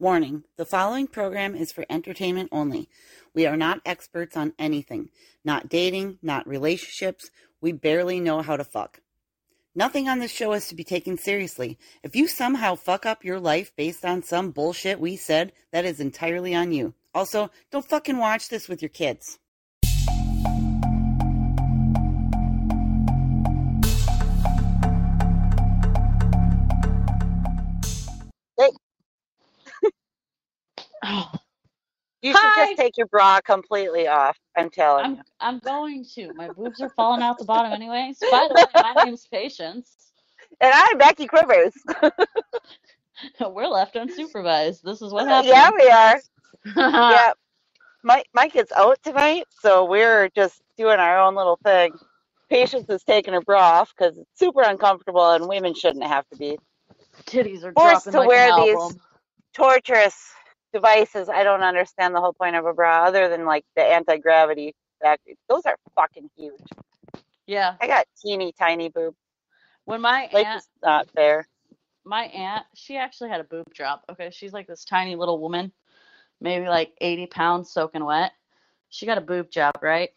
Warning the following program is for entertainment only. We are not experts on anything, not dating, not relationships. We barely know how to fuck. Nothing on this show is to be taken seriously. If you somehow fuck up your life based on some bullshit we said, that is entirely on you. Also, don't fucking watch this with your kids. Just take your bra completely off. I'm telling I'm you. I'm going to. My boobs are falling out the bottom anyways. By the way, my name's Patience. And I'm Becky Quivers. We're left unsupervised. This is what happened. yeah, we are. yeah. Mike, Mike is out tonight, so we're just doing our own little thing. Patience is taking her bra off because it's super uncomfortable, and women shouldn't have to be Titties are forced dropping to like wear an these album. torturous devices. I don't understand the whole point of a bra other than like the anti gravity factor. Those are fucking huge. Yeah. I got teeny tiny boobs. When my Like aunt not fair. my aunt, she actually had a boob drop. Okay, she's like this tiny little woman, maybe like 80 pounds soaking wet. She got a boob job, right?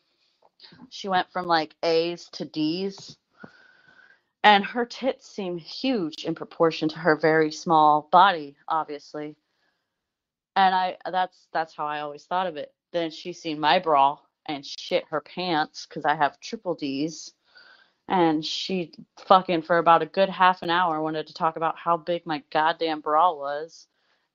She went from like A's to D's. And her tits seem huge in proportion to her very small body, obviously. And I that's that's how I always thought of it. Then she seen my bra and shit her pants because I have triple D's. And she fucking for about a good half an hour wanted to talk about how big my goddamn bra was.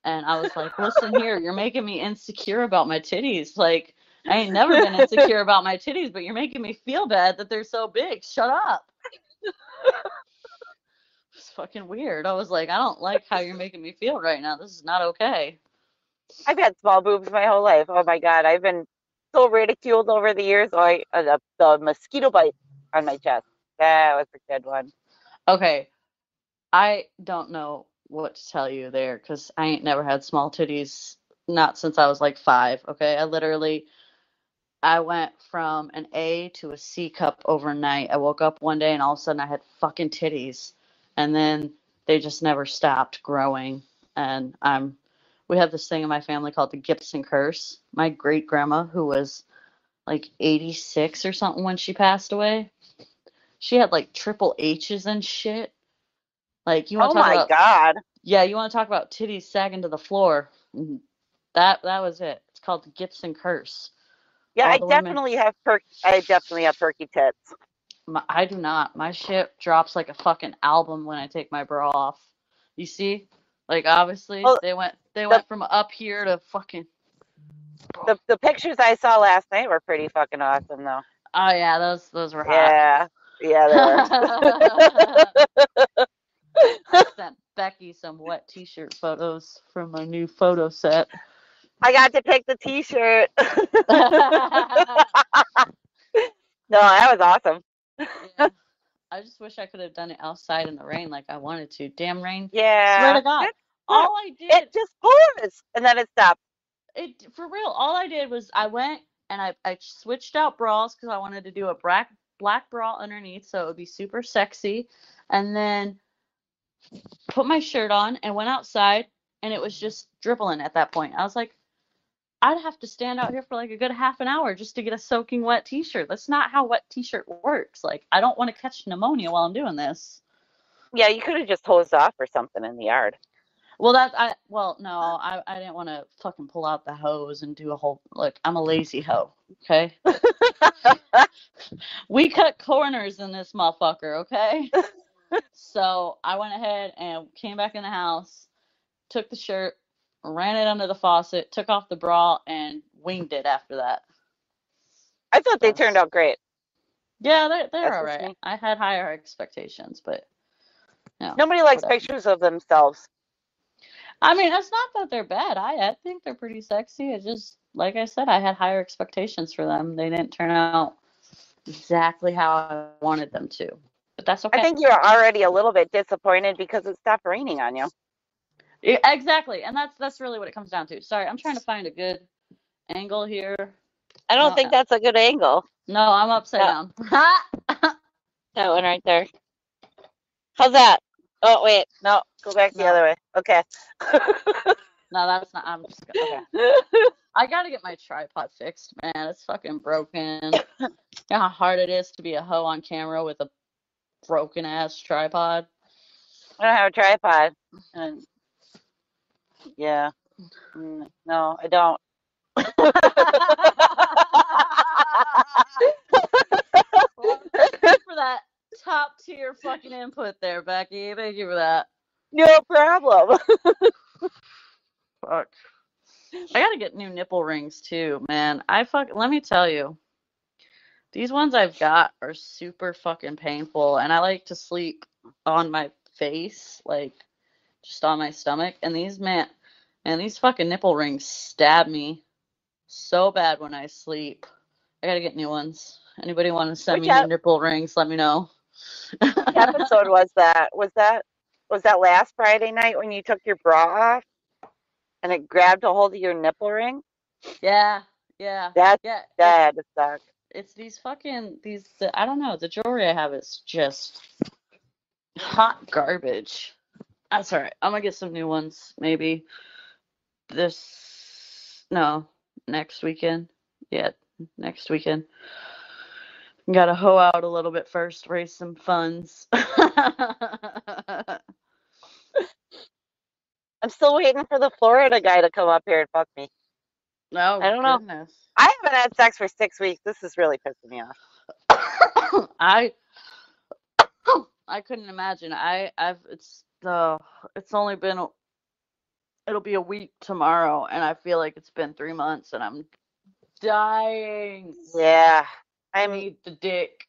And I was like, listen here, you're making me insecure about my titties. Like, I ain't never been insecure about my titties, but you're making me feel bad that they're so big. Shut up. It's fucking weird. I was like, I don't like how you're making me feel right now. This is not okay. I've had small boobs my whole life. Oh my god, I've been so ridiculed over the years. Oh, I, uh, the, the mosquito bite on my chest. That was a good one. Okay. I don't know what to tell you there because I ain't never had small titties, not since I was like five. Okay. I literally, I went from an A to a C cup overnight. I woke up one day and all of a sudden I had fucking titties. And then they just never stopped growing. And I'm, we have this thing in my family called the Gibson curse. My great grandma, who was like 86 or something when she passed away, she had like triple H's and shit. Like you want Oh to talk my about god. yeah, you want to talk about titties sagging to the floor. That that was it. It's called the Gibson curse. Yeah, I the women- definitely have perk. I definitely have perky tits. My, I do not. My shit drops like a fucking album when I take my bra off. You see? Like obviously Well, they went they went from up here to fucking The the pictures I saw last night were pretty fucking awesome though. Oh yeah, those those were hot. Yeah, yeah, they were. I sent Becky some wet t-shirt photos from my new photo set. I got to pick the T-shirt. no, that was awesome. Yeah. I just wish I could have done it outside in the rain like I wanted to. Damn rain. Yeah. Swear to God. All I did it just pours and then it stopped. it for real, all I did was I went and I, I switched out bras because I wanted to do a black black bra underneath so it would be super sexy. And then put my shirt on and went outside and it was just dribbling at that point. I was like, I'd have to stand out here for like a good half an hour just to get a soaking wet t-shirt. That's not how wet t-shirt works. Like I don't want to catch pneumonia while I'm doing this. Yeah, you could have just hosed off or something in the yard. Well, that I well no, uh. I I didn't want to fucking pull out the hose and do a whole look. I'm a mm. lazy hoe. Okay, we cut corners in this motherfucker. Okay, so I went ahead and came back in the house, took the shirt, ran it under the faucet, took off the bra, and winged it after that. I thought they turned out great. Yeah, they're they're That's all right. I had higher expectations, but no. Nobody likes whatever. pictures of themselves. I mean, it's not that they're bad. I, I think they're pretty sexy. It's just, like I said, I had higher expectations for them. They didn't turn out exactly how I wanted them to. But that's okay. I think you're already a little bit disappointed because it stopped raining on you. Yeah, exactly. And that's that's really what it comes down to. Sorry, I'm trying to find a good angle here. I don't No, think that's a good angle. No, I'm upside Yeah. down. That one right there. How's that? Oh wait, no, go back the No. other way. Okay. No, that's not. I'm just okay. I gotta get my tripod fixed, man. It's fucking broken. you know how hard it is to be a hoe on camera with a broken ass tripod. I don't have a tripod. And yeah. Mm, No, I don't. Well, for that top tier fucking input there, Becky. Thank you for that. No problem. Fuck. I gotta get new nipple rings too, man. I fuck. Let me tell you, these ones I've got are super fucking painful, and I like to sleep on my face, like just on my stomach. And these man, and these fucking nipple rings stab me so bad when I sleep. I gotta get new ones. Anybody want to send Which me new nipple rings? Let me know. What episode was that? Was that was that last Friday night when you took your bra off and it grabbed a hold of your nipple ring? yeah, yeah, That's yeah. That sucks. it's these fucking these. The, I don't know. The jewelry I have is just hot garbage. That's all right. I'm gonna get some new ones maybe this. No, next weekend. Yeah, next weekend. Gotta hoe out a little bit first, raise some funds. I'm still waiting for the Florida guy to come up here and fuck me. no, I don't know. I haven't had sex for six weeks. This is really pissing me off. I I couldn't imagine. I I've it's the it's only been it'll be a week tomorrow, and I feel like it's been three months, and I'm dying. Yeah. I I'm need the dick.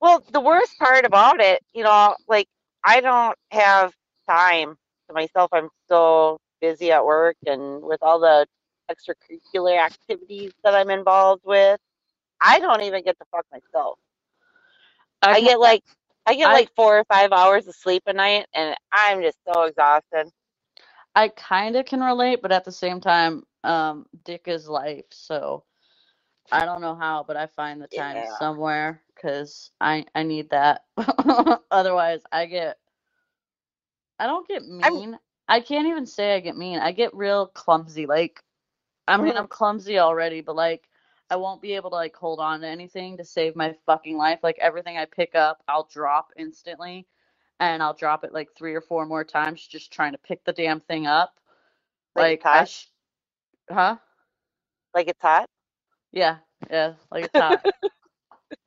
well, the worst part about it, you know, like I don't have time to myself. I'm so busy at work and with all the extracurricular activities that I'm involved with. I don't even get to fuck myself. I ca- get like I get I- like four or five hours of sleep a night and I'm just so exhausted. I kind of can relate, but at the same time, um, dick is life, so I don't know how, but I find the time Yeah. somewhere because I I need that. Otherwise, I get I don't get mean. I'm-. I can't even say I get mean. I get real clumsy. Like, I mean. I'm clumsy already, but like, I won't be able to like hold on to anything to save my fucking life. Like everything I pick up, I'll drop instantly, and I'll drop it like three or four more times just trying to pick the damn thing up. Like Like I, sh- huh? Like it's hot. Yeah, yeah, like it's hot.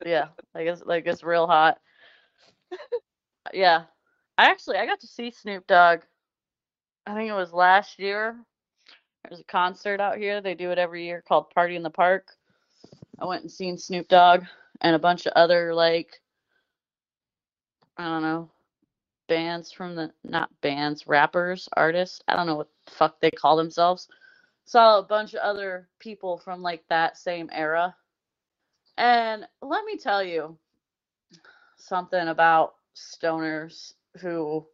yeah, like it's like it's real hot. Yeah, I actually I got to see Snoop Dogg. I think it was last year. There's a concert out here. They do it every year called Party in the Park. I went and seen Snoop Dogg and a bunch of other like I don't know bands from the not bands rappers artists I don't know what the fuck they call themselves. Saw a bunch of other people from like that same era. And let me tell you something about stoners who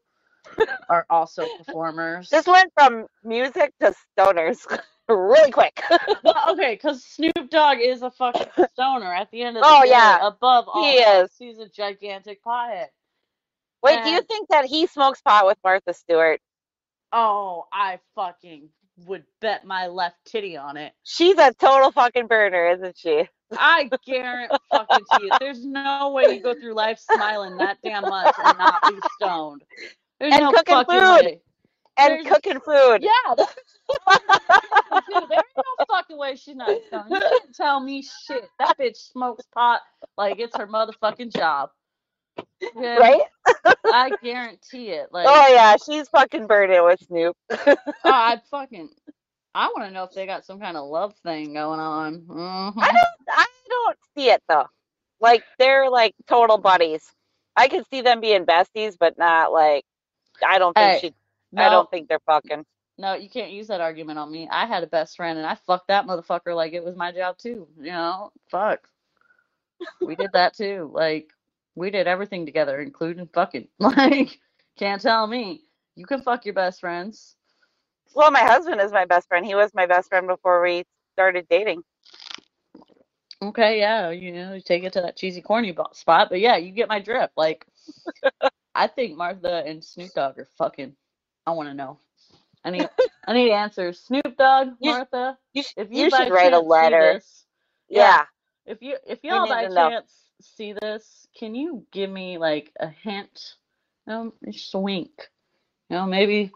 are also performers. This went from music to stoners really quick. Well, okay, because Snoop Dogg is a fucking stoner. At the end of the Oh, day, yeah, above all he else, is. he's a gigantic pothead. Wait, do you think that he smokes pot with Martha Stewart? oh, I fucking would bet my left titty on it. She's a total fucking burner, isn't she? I guarantee fucking to you. There's no way you go through life smiling that damn much and not be stoned. There's And no cooking fucking food. way. And There's cooking food. yeah, that's Dude, there ain't no fucking way she's not stoned. You can't tell me shit. That bitch smokes pot like it's her motherfucking job. Right? I guarantee it. Like, Oh yeah, she's fucking burning with Snoop. oh, I fucking, I want to know if they got some kind of love thing going on. Mhm. I don't I don't see it though. Like they're like total buddies. I could see them being besties, but not like I don't think Hey, she no, I don't think they're fucking. no, you can't use that argument on me. I had a best friend and I fucked that motherfucker like it was my job too. You know, fuck. We did that too. Like, we did everything together, including fucking. Like, can't tell me. You can fuck your best friends. Well, my husband is my best friend. He was my best friend before we started dating. Okay, yeah, you know, you take it to that cheesy corny spot, but yeah, you get my drift. Like, I think Martha and Snoop Dogg are fucking. I want to know. I need I need answers. Snoop Dogg, You- Martha, You, sh- if you, you should write a letter. this, Yeah. If you if y'all by know. chance see this, can you give me like a hint? Um, you know, just a wink. You know, maybe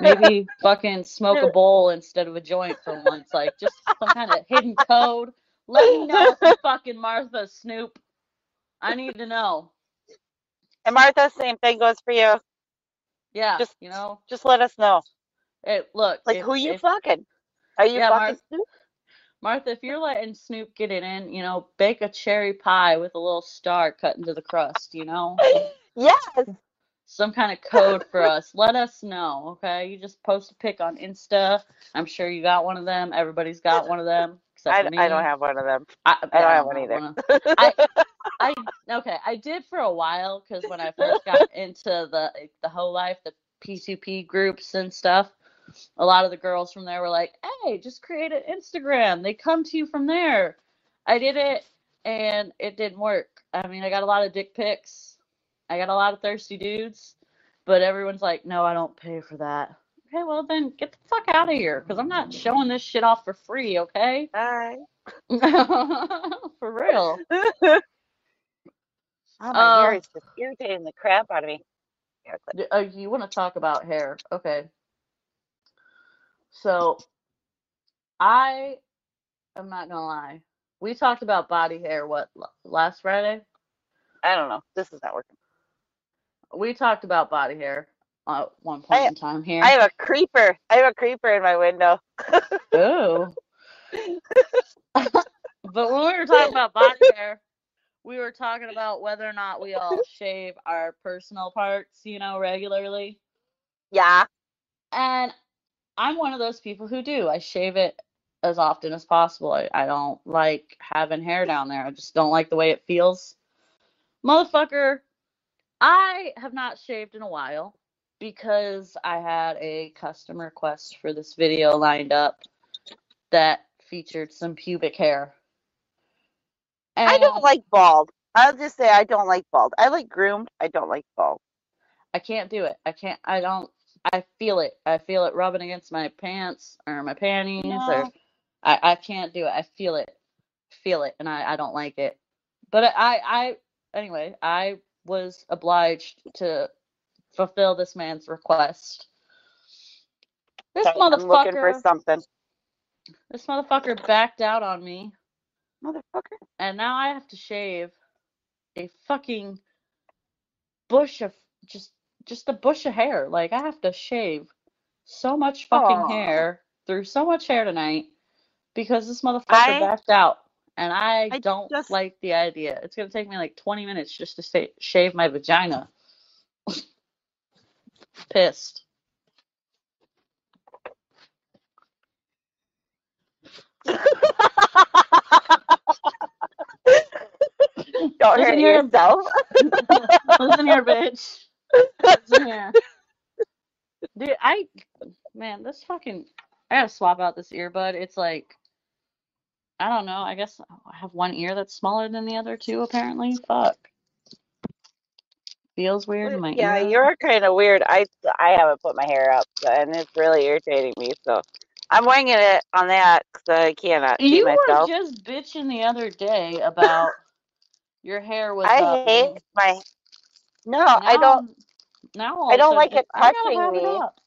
maybe fucking smoke a bowl instead of a joint for once. Like just some kind of hidden code. Let me know if you fucking Martha Snoop. I need to know. And Martha, same thing goes for you. Yeah, Just- you know. Just let us know. Hey, look, Like, if- who you if- fucking? Are you Yeah, fucking Mar- Snoop? Martha, if you're letting Snoop get it in, you know, bake a cherry pie with a little star cut into the crust, you know? Yes. Some kind of code for us. Let us know, okay? You just post a pic on Insta. I'm sure you got one of them. Everybody's got one of them. Except I, me. I don't have one of them. I, I don't yeah, have one either. I, I okay, I did for a while because when I first got into the the whole life, the P2P groups and stuff, a lot of the girls from there were like, "Hey, just create an Instagram. They come to you from there." I did it, and it didn't work. I mean, I got a lot of dick pics. I got a lot of thirsty dudes, but everyone's like, "No, I don't pay for that." Okay, well then get the fuck out of here because I'm not showing this shit off for free. Okay, Bye. for real. Oh, my hair Uh, is just irritating the crap out of me. Hair clip. D- Uh, you want to talk about hair? Okay. So, I am not gonna lie. We talked about body hair. What last Friday? I don't know. This is not working. We talked about body hair at one point in time here. I have a creeper. I have a creeper in my window. Ooh. but when we were talking about body hair, we were talking about whether or not we all shave our personal parts, you know, regularly. Yeah. And I'm one of those people who do. I shave it as often as possible. I, I don't like having hair down there. I just don't like the way it feels. Motherfucker, I have not shaved in a while because I had a custom request for this video lined up that featured some pubic hair. I don't like bald. I'll just say I don't like bald. I like groomed. I don't like bald. I can't do it. I can't. I don't. I feel it. I feel it rubbing against my pants or my panties, or No. I, I can't do it. I feel it, feel it, and I, I don't like it. But I, I anyway, I was obliged to fulfill this man's request. This Okay, I'm looking for motherfucker, something. this motherfucker backed out on me, Motherfucker. and now I have to shave a fucking bush of just just a bush of hair. Like I have to shave so much fucking Aw. hair through so much hair tonight because this motherfucker I- backed out. And I, I don't just- like the idea. It's gonna take me like 20 minutes just to sa- shave my vagina. Pissed. don't Listen hurt here. yourself. Listen here, bitch. Listen here. Dude, I man, this fucking I gotta swap out this earbud. It's like I don't know, I guess I have one ear that's smaller than the other two apparently. Fuck. Feels weird in my ear. yeah, ear. you're kind of weird. I I haven't put my hair up, and it's really irritating me. So I'm winging it on that because I cannot see You were just bitching the other day about your hair was I up. hate my. No, I don't. Now I don't like it touching it me. up.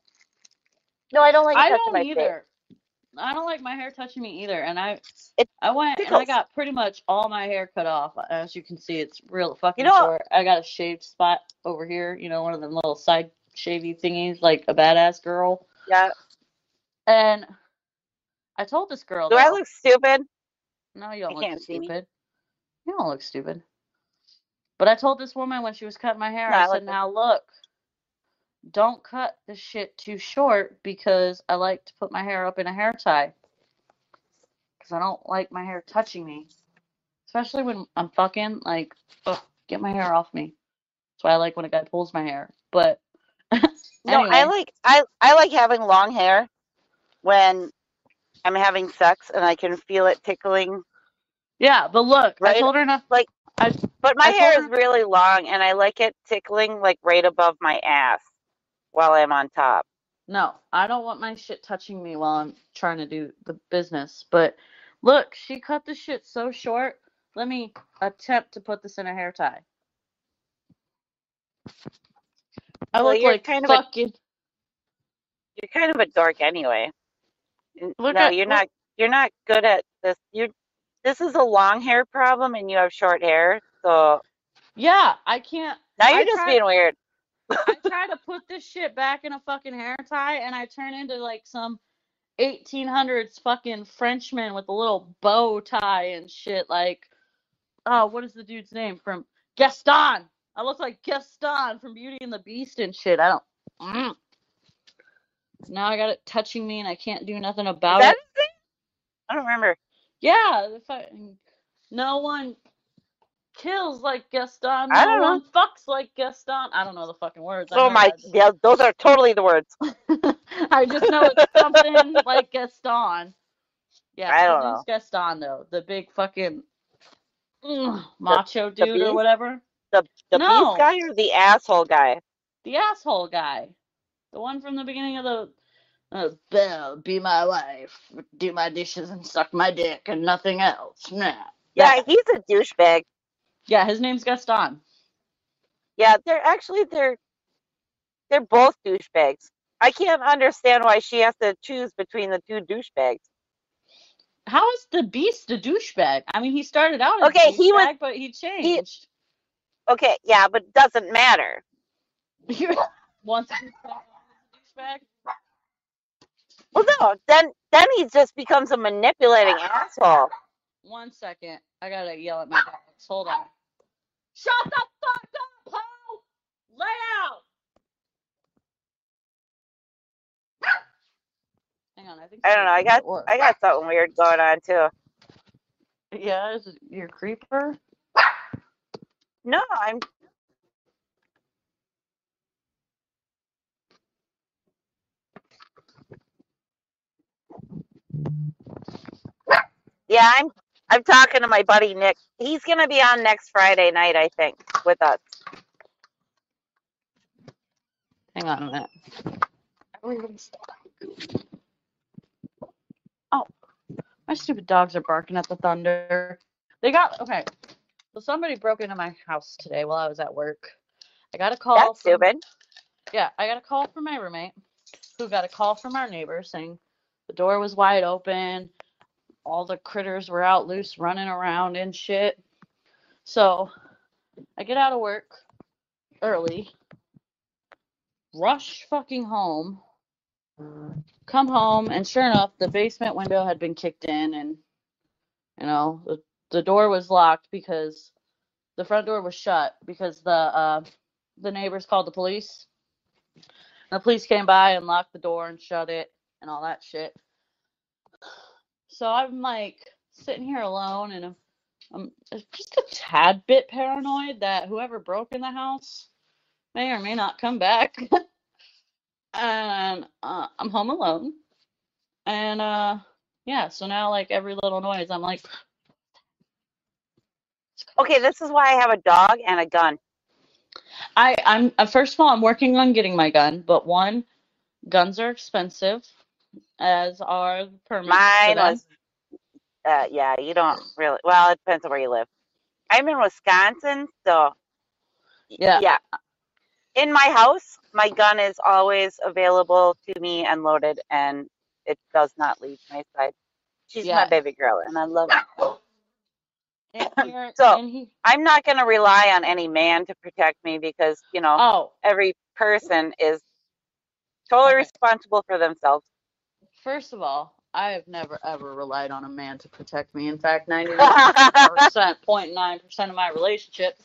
No, I don't like I don't my face. either. I don't like my hair touching me either. And I It I went and I got pretty much all my hair cut off. As you can see, it's real fucking know- short. I got a shaved spot over here, you know, one of them little side shavy thingies like a badass girl. Yeah. And I told this girl Do I look stupid? No, you don't you look can't see me? stupid. You don't look stupid. But I told this woman when she was cutting my hair, No, I I said, now look, don't cut the shit too short because I like to put my hair up in a hair tie. Because I don't like my hair touching me. Especially when I'm fucking, like, ugh, get my hair off me. That's why I like when a guy pulls my hair. But, No, I like I I like having long hair when I'm having sex and I can feel it tickling. yeah, but look, I Right? told her enough. But my I hair is really long and I like it tickling like right above my ass while I'm on top. No, I don't want my shit touching me while I'm trying to do the business. But look, she cut the shit so short. Let me attempt to put this in a hair tie. I Well, look you're like kind of a fucking. you're kind of a dork anyway. Look No, at you're look. not you're not good at this. You this is a long hair problem and you have short hair. So Yeah, I can't. now you're just try. being weird. I try to put this shit back in a fucking hair tie, and I turn into like some 1800s fucking Frenchman with a little bow tie and shit. Like, oh, what is the dude's name from Gaston? I look like Gaston from Beauty and the Beast and shit. I don't. Mm. Now I got it touching me, and I can't do nothing Is about that it. I don't remember. Yeah, if I, no one kills like Gaston. I don't know. fucks like Gaston. I don't know the fucking words. I Oh my, that. yeah, those are totally the words. I just know it's something like Gaston. Yeah, I don't know. Gaston though. The big fucking mm, macho the dude or whatever. the the beast guy or the asshole guy? the asshole guy. The one from the beginning of the uh, Belle, be my wife, do my dishes and suck my dick and nothing else. Nah. Yeah, he's a douchebag. Yeah, his name's Gaston. Yeah, they're actually they're they're both douchebags. I can't understand why she has to choose between the two douchebags. How is the beast a douchebag? I mean, he started out as a Okay, he was but he he changed. okay, yeah, but it doesn't matter. Once he a douchebag. Well, no, then then he just becomes a manipulating asshole. One second. I gotta yell at my. Hold on. Shut the fuck up, Ho! Lay out! Hang on, I think I don't know. I got. I got something weird going on too. Yeah, is it your creeper? No, I'm yeah, I'm I'm talking to my buddy Nick. He's gonna be on next Friday night, I think, with us. Hang on a minute. Everything's- Oh, my stupid dogs are barking at the thunder. They got okay. So somebody broke into my house today while I was at work. I got a call That's from stupid. yeah, I got a call from my roommate who got a call from our neighbor saying the door was wide open, all the critters were out loose running around and shit. So I get out of work early, rush fucking home, come home, and sure enough, the basement window had been kicked in, and you know the the door was locked because the front door was shut because the uh, the neighbors called the police. The police came by and locked the door and shut it and all that shit. So I'm like sitting here alone and I'm, I'm just a tad bit paranoid that whoever broke in the house may or may not come back. and uh, I'm home alone. And uh, yeah, so now like every little noise, I'm like, Okay, this is why I have a dog and a gun. I I'm uh, first of all I'm working on getting my gun, but one, guns are expensive, as are the permits Mine was uh yeah, you don't really well, it depends on where you live. I'm in Wisconsin, so Yeah, yeah. In my house, my gun is always available to me and loaded and it does not leave my side. She's my baby girl and I love her. So he I'm not going to rely on any man to protect me because, you know, oh every person is totally okay. responsible for themselves. First of all, I have never ever relied on a man to protect me. In fact, 99% 0.9% of my relationships,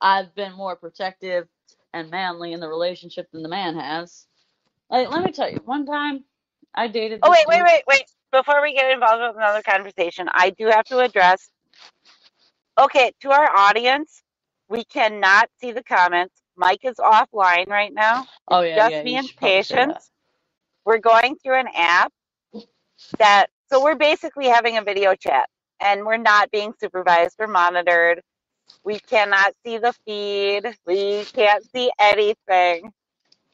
I've been more protective and manly in the relationship than the man has. Like, let me tell you, one time I dated oh, wait, wait, dude. wait, wait. Before we get involved with another conversation, I do have to address okay, to our audience, we cannot see the comments. Mike is offline right now. Oh, yeah, just yeah, me you and should probably say that. patience. We're going through an app that, so we're basically having a video chat and we're not being supervised or monitored. We cannot see the feed. We can't see anything.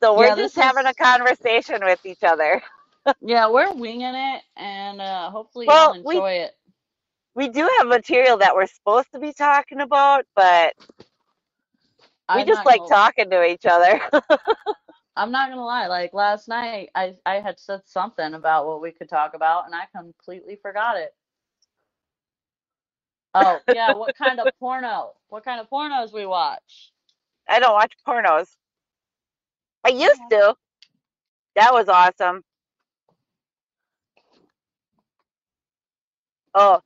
So we're Yeah, just having a conversation with each other. Yeah, we're winging it, and uh, hopefully Well, we- enjoy it. We do have material that we're supposed to be talking about, but we I'm just like talking to each other. I'm not gonna lie. Like last night, I I had said something about what we could talk about, and I completely forgot it. Oh yeah, what kind of porno? What kind of pornos we watch? I don't watch pornos. I used to. That was awesome. Oh,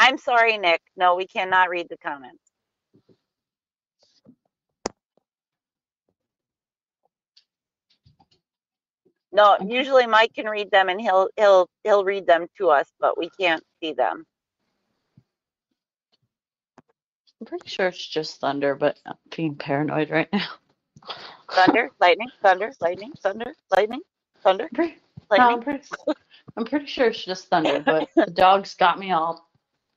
I'm sorry, Nick. No, we cannot read the comments. No, Okay. usually Mike can read them and he'll he'll he'll read them to us, but we can't see them. I'm pretty sure it's just thunder, but I'm being paranoid right now. Thunder, lightning, thunder, lightning, thunder, lightning, thunder, I'm pretty, no, I'm pretty, I'm pretty sure it's just thunder, but the dogs got me all.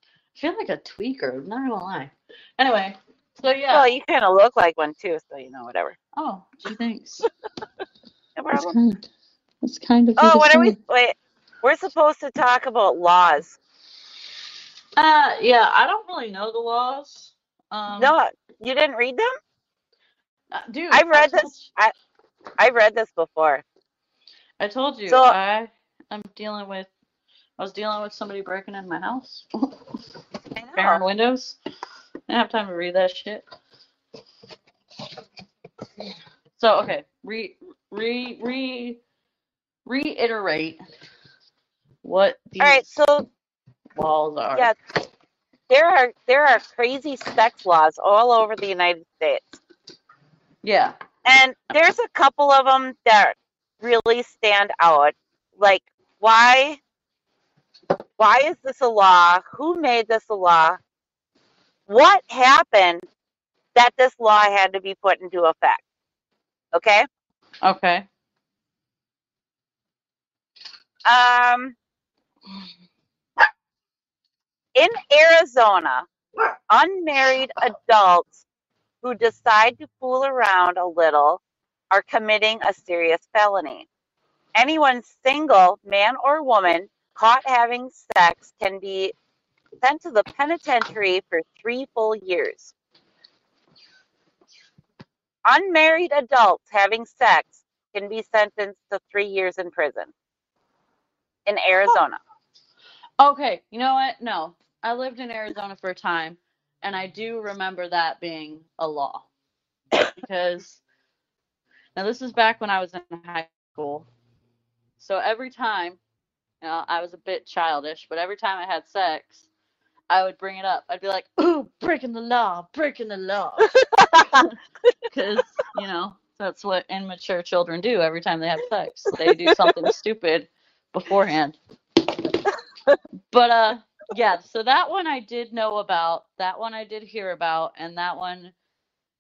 I feel like a tweaker. I'm not gonna lie. Anyway, so yeah. Well, you kind of look like one too, so you know whatever. oh, gee, thanks. No problem. Kind. That's kind of. Oh, what are we? Wait, we're supposed to talk about laws. Uh, yeah, I don't really know the laws. Um, No, you didn't read them? uh, dude, I've read I told this. I I've read this before. I told you, So- I I'm dealing with. I was dealing with somebody breaking in my house, I tearing windows. I didn't have time to read that shit. So okay, re re re reiterate what these All right, so laws are. yeah, there are there are crazy sex laws all over the United States, Yeah. and there's a couple of them that really stand out. Like, why why is this a law? Who made this a law? What happened that this law had to be put into effect? Okay. Okay. Um, in Arizona, unmarried adults who decide to fool around a little are committing a serious felony. Anyone single, man or woman, caught having sex can be sent to the penitentiary for three full years. Unmarried adults having sex can be sentenced to three years in prison in Arizona. Okay, you know what? No, I lived in Arizona for a time, and I do remember that being a law. Because now this is back when I was in high school. So every time, you know, I was a bit childish, but every time I had sex, I would bring it up. I'd be like, "Ooh, breaking the law, breaking the law," because you know that's what immature children do every time they have sex. They do something stupid beforehand. But uh yeah, so that one I did know about. That one I did hear about and that one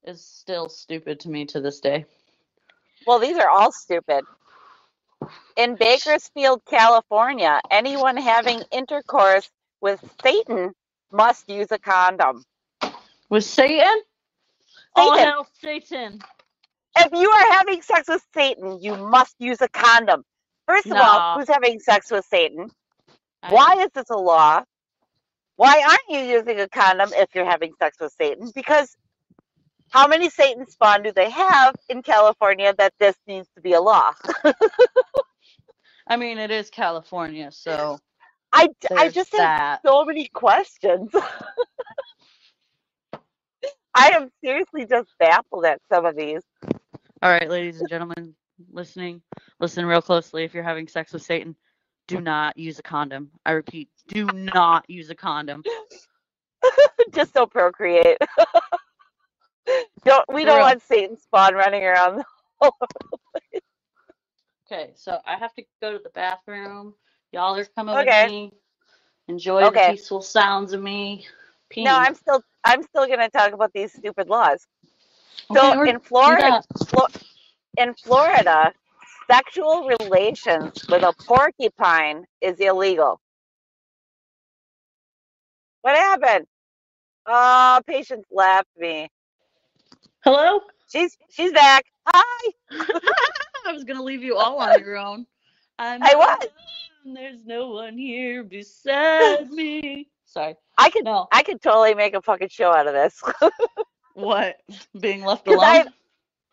is still stupid to me to this day. Well, these are all stupid. In Bakersfield, California, anyone having intercourse with Satan must use a condom. With Satan? Oh Satan. hell Satan. If you are having sex with Satan, you must use a condom. First of No. all, who's having sex with Satan? I- Why is this a law? Why aren't you using a condom if you're having sex with Satan? Because how many Satan spawn do they have in California that this needs to be a law? I mean it is California, so I, I just have so many questions. I am seriously just baffled at some of these. All right, ladies and gentlemen listening, listen real closely if you're having sex with Satan. Do not use a condom. I repeat, do not use a condom. just don't procreate. don't we don't real. want Satan spawn running around. The whole place. Okay, so I have to go to the bathroom. Y'all are coming Okay. with me. Enjoy Okay. the peaceful sounds of me. Peeing. No, I'm still I'm still gonna talk about these stupid laws. Okay, So in Florida, that. Flo- in Florida, sexual relations with a porcupine is illegal. What happened? Oh, patience left me. Hello? She's she's back. Hi. I was gonna leave you all on your own. I'm I was. alone, There's no one here beside me. Sorry. I could No. I could totally make a fucking show out of this. What? Being left alone? I-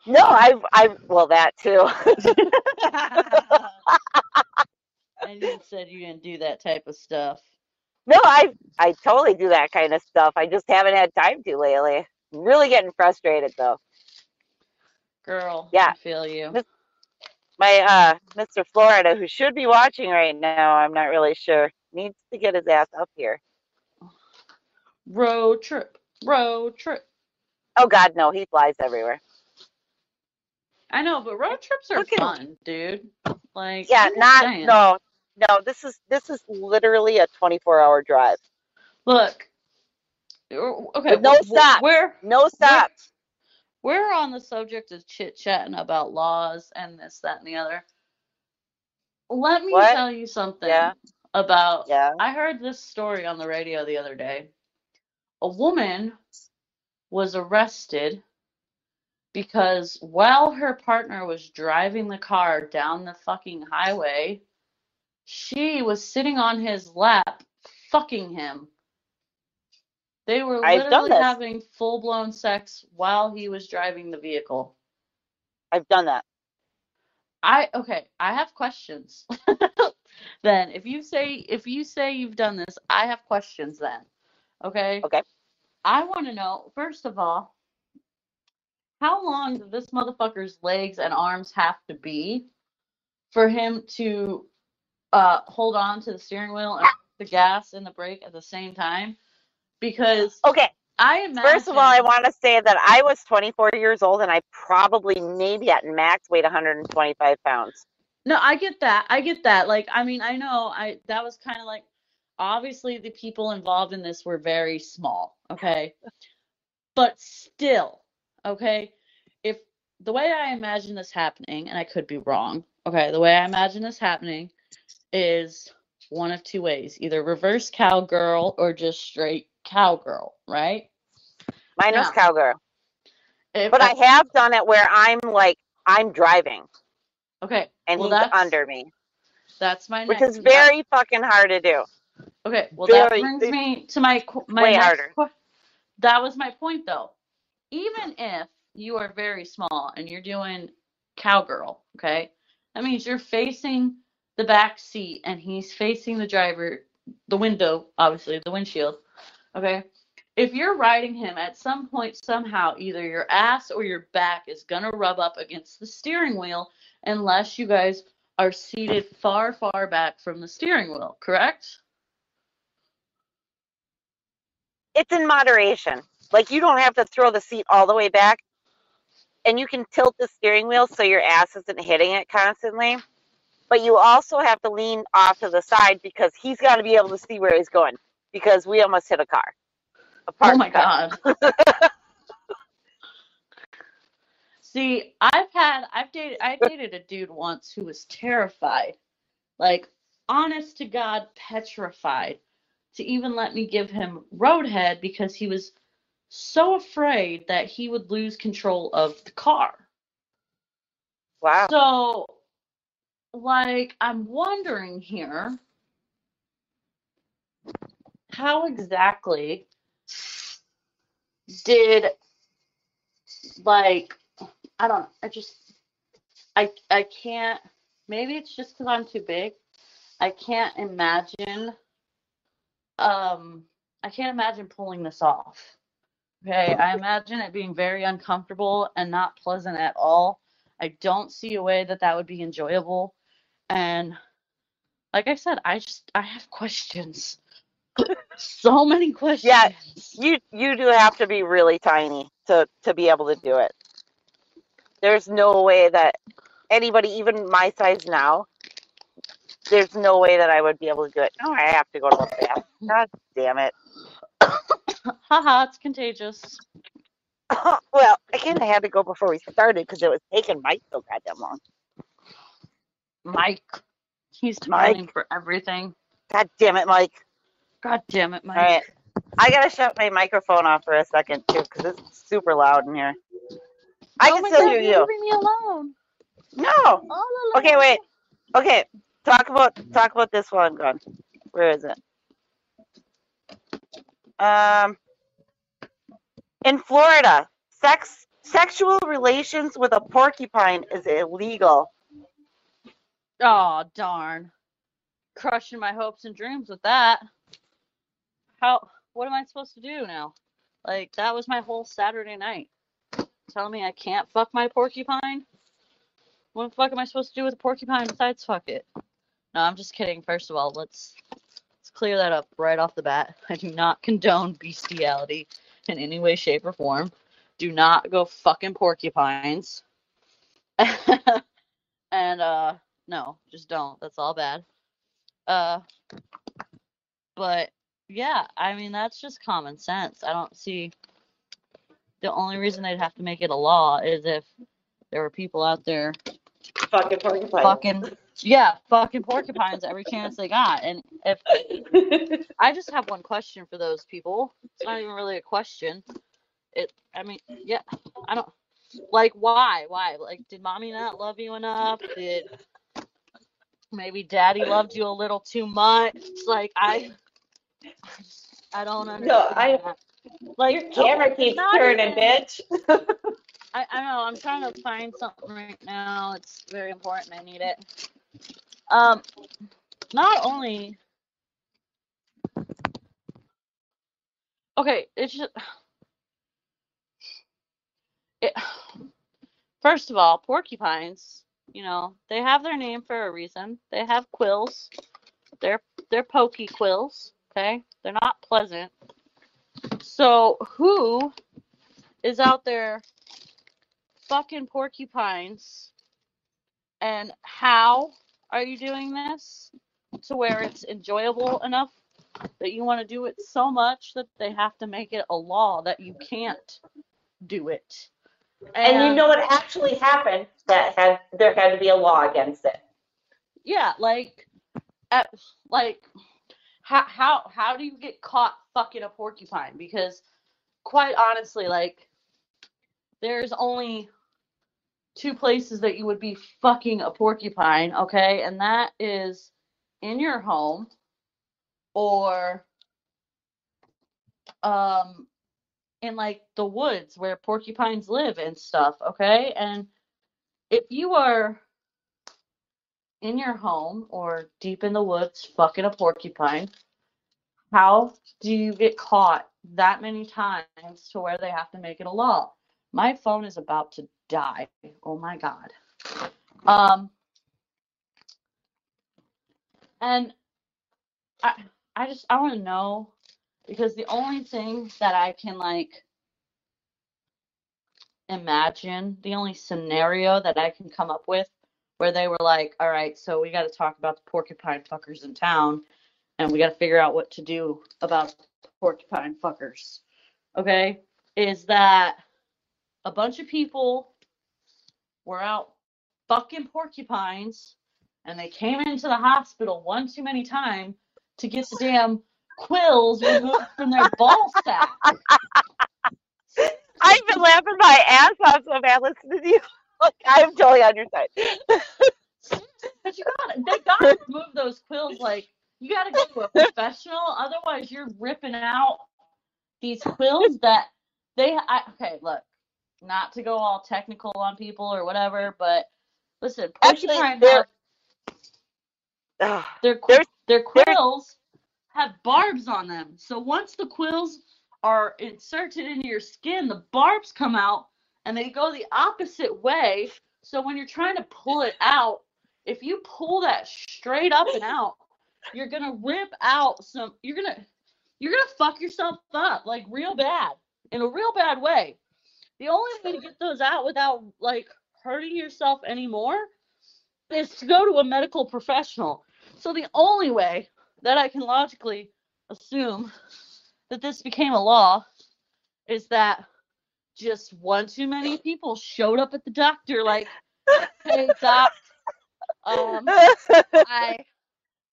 no, I've I well that too. and you said you didn't do that type of stuff. no, I I totally do that kind of stuff. I just haven't had time to lately. Really getting frustrated though. Girl, Yeah. I feel you. My uh Mr. Florida, who should be watching right now, I'm not really sure, needs to get his ass up here. Road trip. Road trip. Oh God, no, he flies everywhere. I know, but road trips are Look at- fun, dude. Like Yeah, not saying. no, no. This is this is literally a 24 hour drive. Look. Okay, With no wh- stops. Where No stops. we're on the subject of chit chatting about laws and this, that, and the other. Let me What? tell you something Yeah. about. Yeah. I heard this story on the radio the other day. A woman was arrested because while her partner was driving the car down the fucking highway, she was sitting on his lap fucking him. They were I've done literally this. having full blown sex while he was driving the vehicle. I've done that. I okay, I have questions. then if you say if you say you've done this, I have questions then. Okay? Okay. I want to know first of all, how long do this motherfucker's legs and arms have to be for him to uh hold on to the steering wheel and the gas and the brake at the same time? Because Okay. I imagine First of all, I want to say that I was 24 years old and I probably maybe at max weighed 125 pounds. No, I get that. I get that. Like, I mean, I know I that was kind of like obviously the people involved in this were very small, okay? But still, okay? If the way I imagine this happening, and I could be wrong, okay, the way I imagine this happening is one of two ways, either reverse cowgirl or just straight cowgirl, right? Mine was cowgirl. But I have done it where I'm like, I'm driving okay, and well, he's under me, That's my which next is very fucking hard to do. Okay, well that brings me to my my way next harder. that was my point though. Even if you are very small and you're doing cowgirl, okay, that means you're facing the back seat and he's facing the driver, the window, obviously the windshield. Okay, if you're riding him at some point somehow, either your ass or your back is gonna rub up against the steering wheel unless you guys are seated far, far back from the steering wheel. Correct? It's in moderation. Like you don't have to throw the seat all the way back, and you can tilt the steering wheel so your ass isn't hitting it constantly. But you also have to lean off to the side because he's got to be able to see where he's going. Because we almost hit a car. A Oh my car. god. See, I've had I've dated I dated a dude once who was terrified. Like honest to God petrified to even let me give him roadhead because he was so afraid that he would lose control of the car. Wow. So like I'm wondering here how exactly did like I don't know, I just I I can't maybe it's just cuz I'm too big. I can't imagine um I can't imagine pulling this off. Okay, I imagine it being very uncomfortable and not pleasant at all. I don't see a way that that would be enjoyable. And like I said, I just I have questions. so many questions. Yeah, You you do have to be really tiny to to be able to do it. There's no way that anybody, even my size now, there's no way that I would be able to do it. No, I have to go to the bath. God damn it. Haha, it's contagious. well, I kind of had to go before we started because it was taking Mike so goddamn long. Mike. He's calling for everything. God damn it, Mike. God damn it, Mike. All right. I gotta shut my microphone off for a second too because it's super loud in here. I oh can still God, hear you. leaving me alone. No. Okay, wait. Okay. Talk about talk about this one. Gone. Where is it? Um, in Florida, sex sexual relations with a porcupine is illegal. Oh darn. Crushing my hopes and dreams with that. How what am I supposed to do now? Like that was my whole Saturday night. Telling me I can't fuck my porcupine? What the fuck am I supposed to do with a porcupine besides fuck it? No, I'm just kidding. First of all, let's let's clear that up right off the bat. I do not condone bestiality in any way, shape, or form. Do not go fucking porcupines. and uh no, just don't. That's all bad. Uh but yeah, I mean that's just common sense. I don't see the only reason they'd have to make it a law is if there were people out there Fucking porcupine. fucking yeah, fucking porcupines every chance they got. And if I just have one question for those people. It's not even really a question. It I mean, yeah, I don't like why? Why? Like did mommy not love you enough? Did maybe daddy loved you a little too much? Like I I don't understand. No, I- that. like Your camera keeps turning, even- bitch. I, I know. I'm trying to find something right now. It's very important. I need it. Um, not only. Okay, it's just. It, first of all, porcupines. You know, they have their name for a reason. They have quills. They're they're pokey quills. Okay, they're not pleasant. So who is out there fucking porcupines. And how are you doing this to where it's enjoyable enough that you want to do it so much that they have to make it a law that you can't do it? And you know what actually happened that had there had to be a law against it. yeah like at, like how how how do you get caught fucking a porcupine? Because quite honestly like there's only two places that you would be fucking a porcupine okay and that is in your home or um in like the woods where porcupines live and stuff okay and if you are in your home or deep in the woods fucking a porcupine, how do you get caught that many times to where they have to make it a law? My phone is about to die. Oh my god. Um and I I just I want to know because the only thing that I can like imagine, the only scenario that I can come up with where they were like, all right, so we got to talk about the porcupine fuckers in town and we got to figure out what to do about porcupine fuckers. Okay? Is that a bunch of people were out fucking porcupines and they came into the hospital one too many times to get the damn quills removed from their ball sack. I've been laughing my ass off so bad listening to you. Like, I'm totally on your side. But you got They got to remove those quills. Like you got to go to a professional. Otherwise, you're ripping out these quills that they. I, okay, look, not to go all technical on people or whatever, but listen, Actually, porcupine they're- have Ugh. their qu- their quills have barbs on them. So once the quills are inserted into your skin, the barbs come out and they go the opposite way. So when you're trying to pull it out, if you pull that straight up and out, you're gonna rip out some. You're gonna you're gonna fuck yourself up like real bad in a real bad way. The only way to get those out without like hurting yourself anymore is to go to a medical professional. So the only way that I can logically assume that this became a law is that just one too many people showed up at the doctor like, hey doc, um, I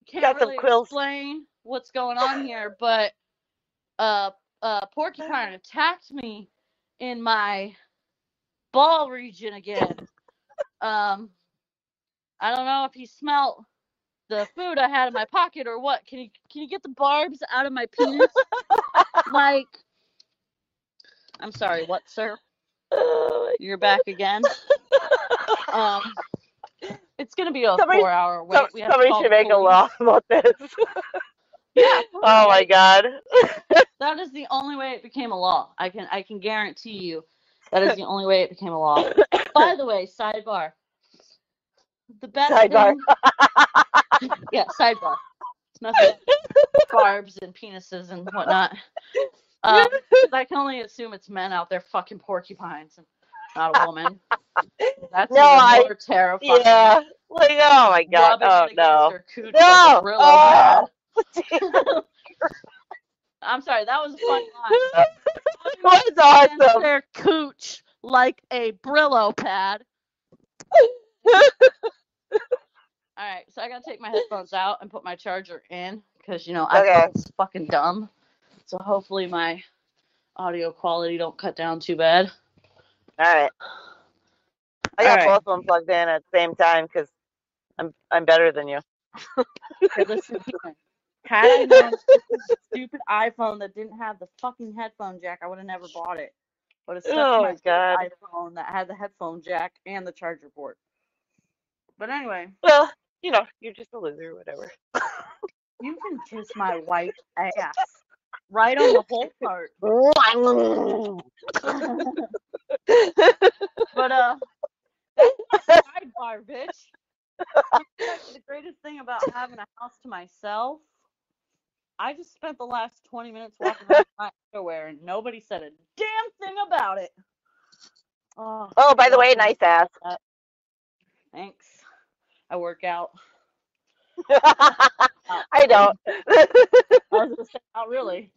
can't Got some really quills. explain what's going on here, but uh, uh, porcupine attacked me in my ball region again. Um, I don't know if he smelt the food I had in my pocket or what. Can you can you get the barbs out of my penis? like, I'm sorry, what, sir? Oh You're back again. Um, it's gonna be a Somebody- four-hour wait. Some- We have somebody should make a law about this. Yeah. oh my god. That is the only way it became a law. I can I can guarantee you that is the only way it became a law. By the way, sidebar. The best Sidebar. thing Yeah, sidebar. It's nothing barbs and penises and whatnot. Um, 'cause I can only assume it's men out there fucking porcupines and not a woman. That's No, I- more terrifying. yeah. Like oh my god. Rubbing Oh no. No. like Oh. I'm sorry, that was a fun line. That's Against awesome. Their cooch like a Brillo pad. All right, so I gotta take my headphones out and put my charger in because you know I Okay. iPhone's fucking dumb. So hopefully my audio quality don't cut down too bad. All right. I got right. both of them plugged in at the same time because I'm I'm better than you. Listen here. Had I known this was a stupid iPhone that didn't have the fucking headphone jack, I would have never bought it. But it's stuck Oh my God. stupid iPhone that had the headphone jack and the charger port. But anyway, Well, you know, you're just a loser, whatever. you can kiss my white ass right on the whole part. but uh, that's my sidebar, bitch. the greatest thing about having a house to myself, I just spent the last 20 minutes walking around my underwear and nobody said a damn thing about it. Oh, oh, by the way, nice ass. Thanks. I work out. I don't. I was gonna say, not really.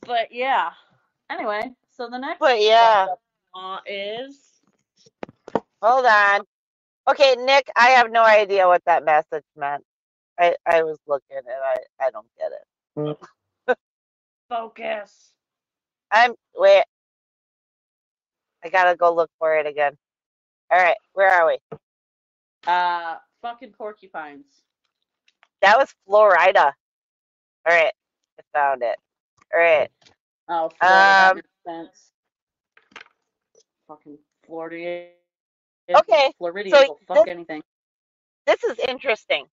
But yeah. Anyway, so the next but yeah, uh, is hold on. Okay, Nick, I have no idea what that message meant. I I was looking and I I don't get it. focus. I'm wait. I gotta go look for it again. All right, where are we? Uh, fucking porcupines. That was Florida. All right, I found it. All right. Oh, Florida, Um, makes sense. Fucking Florida. Okay, Floridians so will fuck this- anything. this is interesting.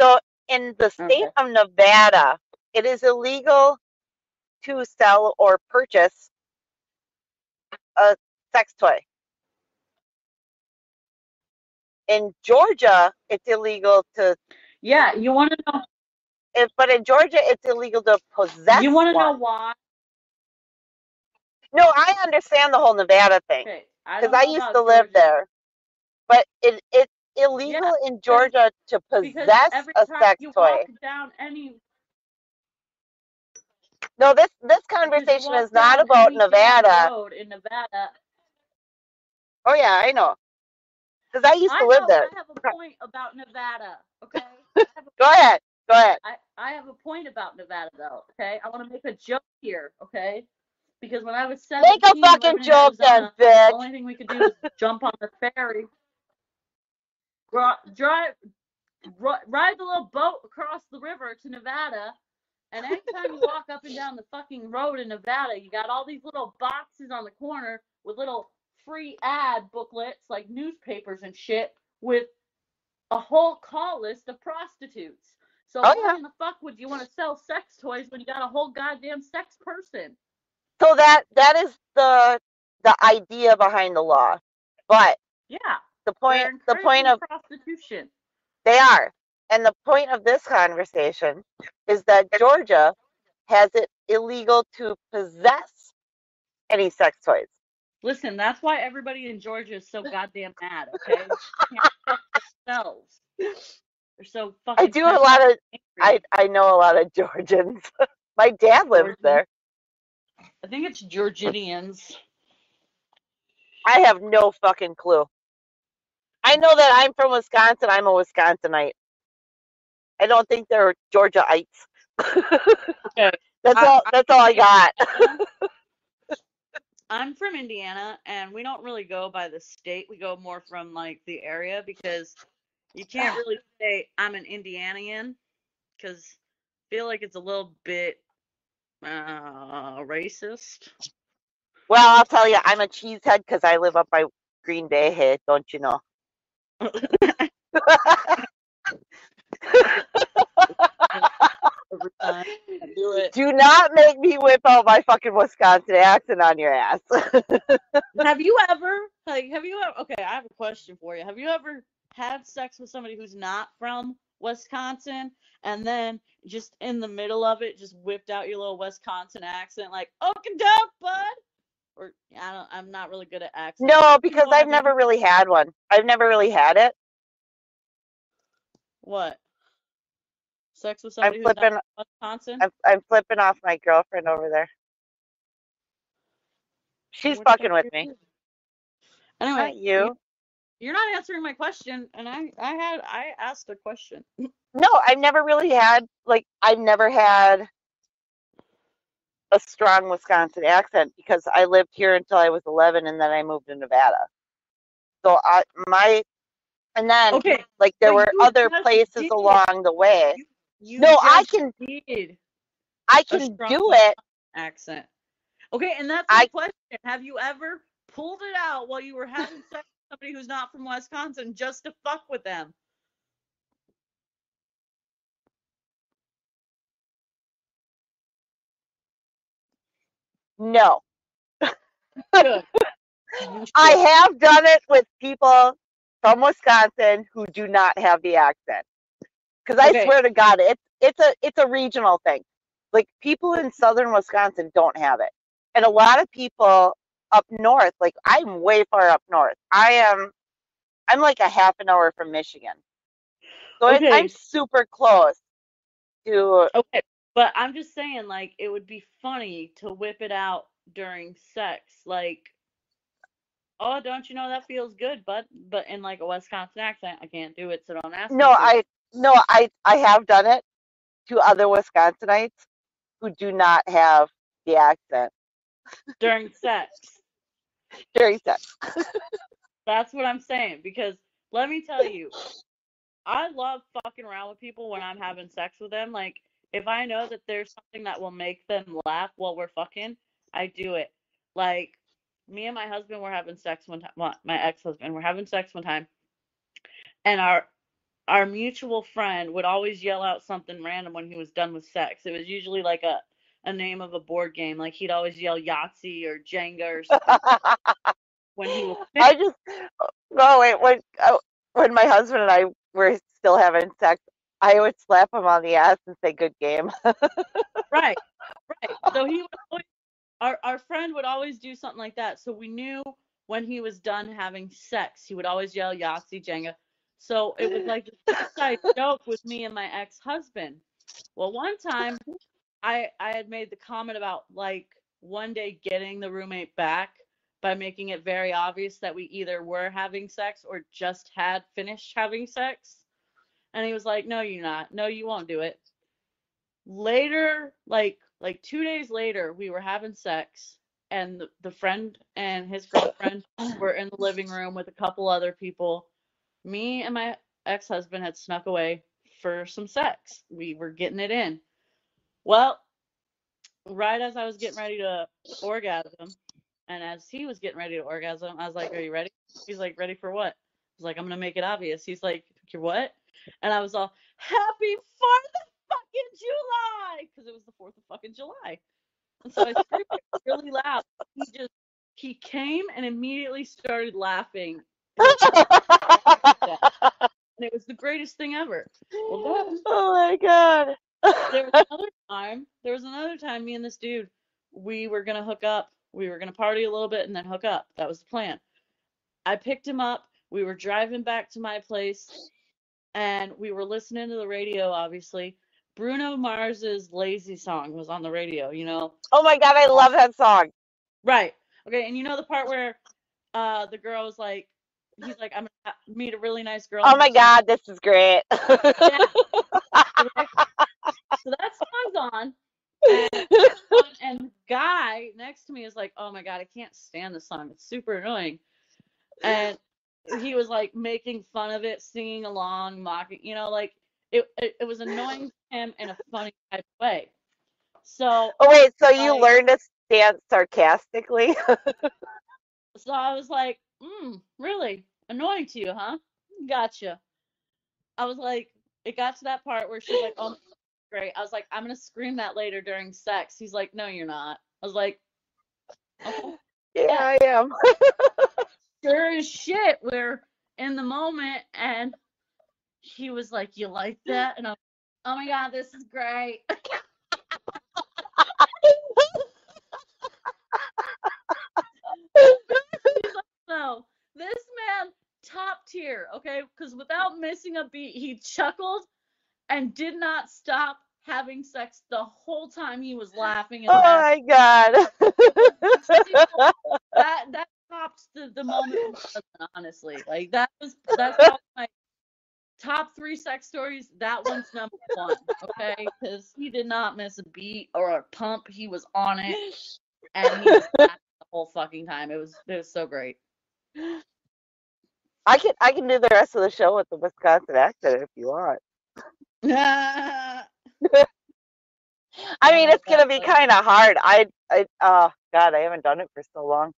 So, in the state Okay. of Nevada, it is illegal to sell or purchase a sex toy. In Georgia, it's illegal to, Yeah, you want to know? if, but in Georgia, it's illegal to possess. you want to know why? No, I understand the whole Nevada thing Okay, I because I used to live Georgia, there. But it it's illegal in Georgia to possess a sex toy. down any No, this this conversation is not about Nevada. in Nevada. Oh yeah, I know. Because I used I to live know, there. I have a point about Nevada. Okay. I have a Go ahead. Go ahead. I, I have a point about Nevada though, okay? I want to make a joke here, okay? Because when I was 17, Make a fucking joke then, Arizona, the only thing we could do was jump on the ferry, drive, ride the little boat across the river to Nevada, and anytime you walk up and down the fucking road in Nevada, you got all these little boxes on the corner with little free ad booklets like newspapers and shit with a whole call list of prostitutes. So Oh, why yeah. in the fuck would you want to sell sex toys when you got a whole goddamn sex person? So that that is the the idea behind the law. But Yeah. The point the point of prostitution. they are. And the point of this conversation is that Georgia has it illegal to possess any sex toys. Listen, that's why everybody in Georgia is so goddamn mad, okay? They themselves. They're so fucking I do a lot of I angry. I know a lot of Georgians. My dad lives Georgians? there. I think it's Georgians. I have no fucking clue. I know that I'm from Wisconsin. I'm a Wisconsinite. I don't think they're Georgiaites. Okay. That's I- all. I That's all I got. I'm from Indiana, and we don't really go by the state. We go more from like the area because you can't really say I'm an Indianian because I feel like it's a little bit uh, racist. Well, I'll tell you, I'm a cheesehead because I live up by Green Bay. Hey, don't you know? Every time I do it. Do not make me whip out my fucking Wisconsin accent on your ass. Have you ever like have you ever okay, I have a question for you. Have you ever had sex with somebody who's not from Wisconsin and then just in the middle of it just whipped out your little Wisconsin accent like okie doke, bud? Or I don't I'm not really good at accents. no, You because know I've mean? never really had one. I've never really had it. What? Sex with I'm who's flipping. Wisconsin? I'm, I'm flipping off my girlfriend over there. She's What fucking with me. Anyway, Not you. you're not answering my question, and I I had I asked a question. No, I've never really had like I've never had a strong Wisconsin accent because I lived here until I was 11 and then I moved to Nevada. So I my and then Okay, like there but were other places did. along the way. You, you No, I can did I can do it. accent. Okay, and that's my I question. Have you ever pulled it out while you were having sex with somebody who's not from Wisconsin just to fuck with them? No. I have done it with people from Wisconsin who do not have the accent. Because I Okay. swear to God, it's it's a it's a regional thing. Like people in southern Wisconsin don't have it, and a lot of people up north. Like I'm way far up north. I am. I'm like a half an hour from Michigan, so Okay. I'm super close to. Okay, but I'm just saying, like, it would be funny to whip it out during sex, like, oh, don't you know that feels good, but but in like a Wisconsin accent, I can't do it, so don't ask No. I no, I I have done it to other Wisconsinites who do not have the accent During sex, during sex. that's what I'm saying. Because let me tell you, I love fucking around with people when I'm having sex with them. Like, if I know that there's something that will make them laugh while we're fucking, I do it. Like, me and my husband were having sex one time. Well, my ex-husband were having sex one time, and our our mutual friend would always yell out something random when he was done with sex. It was usually like a a name of a board game. Like he'd always yell Yahtzee or Jenga or something when he was I just no wait when uh, when my husband and I were still having sex, I would slap him on the ass and say "good game." Right, right. So he would always, our our friend would always do something like that. So we knew when he was done having sex, he would always yell Yahtzee Jenga. So it was like this inside joke with me and my ex-husband. Well, one time I I had made the comment about like one day getting the roommate back by making it very obvious that we either were having sex or just had finished having sex. And he was like, "No, you're not. No, you won't do it." Later, like like 2 days later, we were having sex and the, the friend and his girlfriend were in the living room with a couple other people. Me and my ex-husband had snuck away for some sex. We were getting it in. Well, right as I was getting ready to orgasm, and as he was getting ready to orgasm, I was like, "Are you ready?" He's like, "Ready for what?" I was like, "I'm gonna make it obvious." He's like, "You're what?" And I was all, "Happy Fourth of fucking July," because it was the Fourth of fucking July. And so I screamed really loud. He just he came and immediately started laughing, and it was the greatest thing ever. Well, then oh my god! there was another time. There was another time. Me and this dude, we were gonna hook up. We were gonna party a little bit and then hook up. That was the plan. I picked him up. We were driving back to my place, and we were listening to the radio. Obviously, Bruno Mars's "Lazy" song was on the radio. You know, oh my god! I love that song. right? Okay, and you know the part where uh the girl was like, he's like, I'm gonna meet a really nice girl. Oh my god! This is great. So that song's on, and, and the guy next to me is like, oh my god, I can't stand this song. It's super annoying. And he was like making fun of it, singing along, mocking, you know, like it it, it was annoying to him in a funny type of way. So Oh wait, so you learned to dance sarcastically? so I was like, mm, really? Annoying to you, huh? Gotcha. I was like, it got to that part where she's like, oh, great. I was like, I'm gonna scream that later during sex. He's like, no, you're not. I was like, okay. yeah, I am. Sure as shit, we're in the moment, and he was like, you like that? And I'm, oh my god, this is great. No, this man top tier, okay? Because without missing a beat, he chuckled and did not stop having sex the whole time he was laughing and Oh laughing. my god. That that topped the, the moment, honestly. Like that was that's my top three sex stories. That one's number one, okay? Because he did not miss a beat or a pump. He was on it, and he was the whole fucking time. It was it was so great. I can I can do the rest of the show with the Wisconsin accent if you want. I I mean, oh it's gonna be kind of hard. I I oh god, I haven't done it for so long.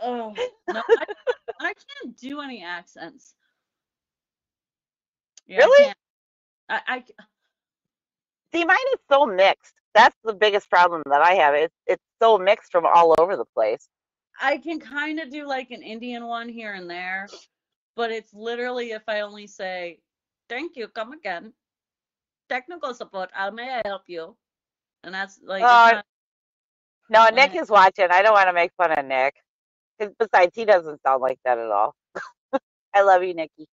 Oh no, I, I can't do any accents. Yeah, I Really? I, I c- See, mine is so mixed. That's the biggest problem that I have. It's it's so mixed from all over the place. I can kind of do like an Indian one here and there, but it's literally if I only say, "Thank you, come again." Technical support. How may I help you? And that's like no, Nick is watching. I don't want to make fun of Nick. Besides, he doesn't sound like that at all. I love you, Nikki.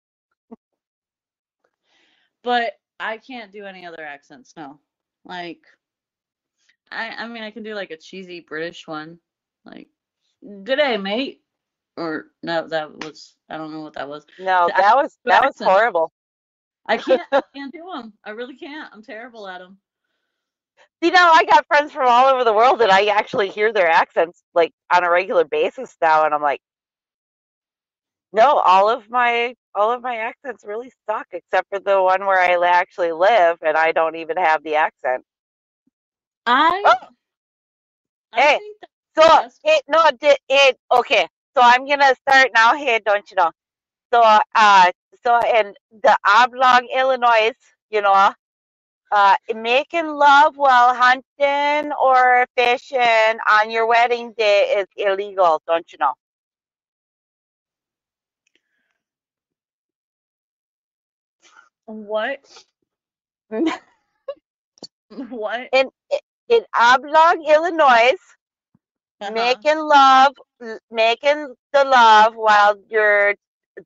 but I can't do any other accents. No, like I I mean I can do like a cheesy British one, like "Good day, mate," or no, that was I don't know what that was. No, I that was that was horrible. I can't I can't do them. I really can't. I'm terrible at them. See, now I got friends from all over the world, and I actually hear their accents like on a regular basis now, and I'm like, no, all of my all of my accents really suck, except for the one where I actually live, and I don't even have the accent. I Oh, I hey, so it no, it, it okay. So I'm gonna start now here, don't you know? So uh, so in the Oblong, Illinois, you know, uh, making love while hunting or fishing on your wedding day is illegal, don't you know? What? What? in in Oblong, Illinois, Uh-huh. making love, making the love while you're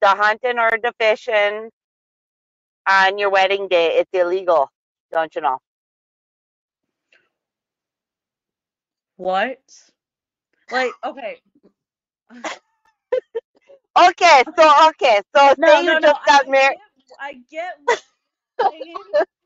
the hunting or the fishing on your wedding day, it's illegal, don't you know? What? Like, okay. Okay, so okay, so No, say no, you no. just got I married. get I get what you're saying,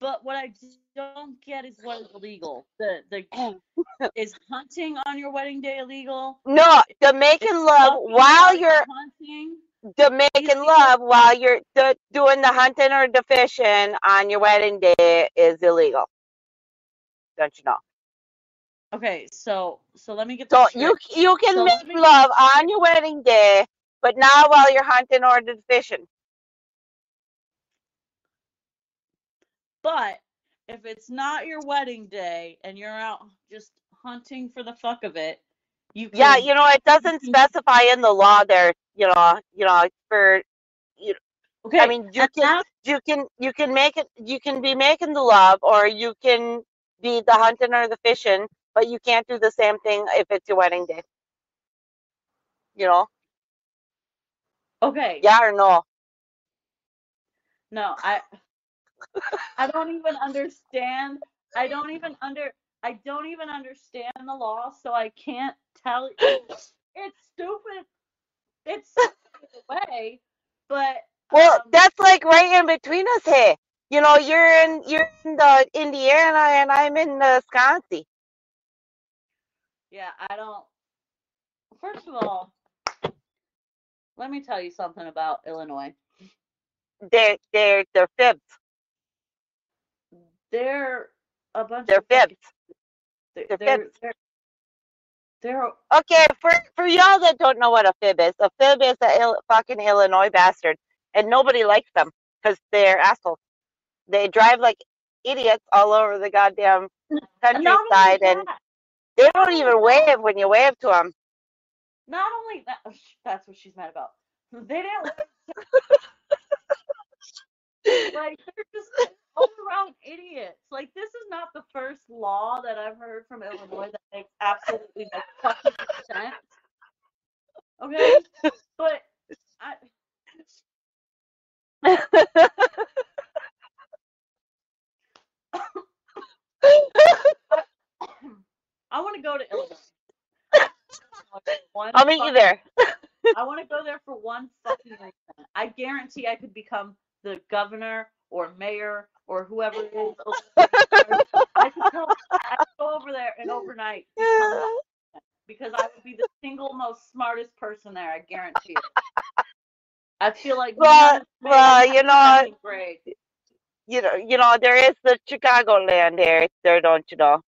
but what I don't get is what is illegal. The the is hunting on your wedding day illegal? No, the making love while you're hunting the making love while you're the, doing the hunting or the fishing on your wedding day is illegal. Don't you know? Okay, so so let me get So this you you can So make love on your wedding day, but not while you're hunting or the fishing. But if it's not your wedding day and you're out just hunting for the fuck of it, you Yeah, you know, it doesn't specify in the law there, you know, you know, for you okay, I mean, you can you can you can make it you can be making the love or you can be the hunting or the fishing, but you can't do the same thing if it's your wedding day, you know? okay. Yeah or no? No, I I don't even understand. I don't even under I don't even understand the law, so I can't tell you. It's stupid. It's stupid in a way, but Well, um that's like right in between us, here. You know, you're in you're in the Indiana and I'm in the Wisconsin. Yeah, I don't. First of all, let me tell you something about Illinois. They're they're they're fibs. They're a bunch They're of. They're They're they're fibs. they're, they're Okay, for for y'all that don't know what a fib is, a fib is a Ill, fucking Illinois bastard, and nobody likes them because they're assholes. They drive like idiots all over the goddamn countryside, and they don't even wave when you wave to them. not only that. oh, That's what she's mad about. They didn't like they're just all around idiots. Like this is not the first law that I've heard from Illinois that makes absolutely no fucking sense. Okay, but I I want to go to Illinois. One I'll meet you there. I want to go there for one fucking reason. I guarantee I could become the governor or mayor or whoever it is. I could go, I could go over there and overnight because I would be the single most smartest person there. I guarantee it. I feel like Well, well, you know, you know, you know, there is the Chicagoland there, there, don't you know?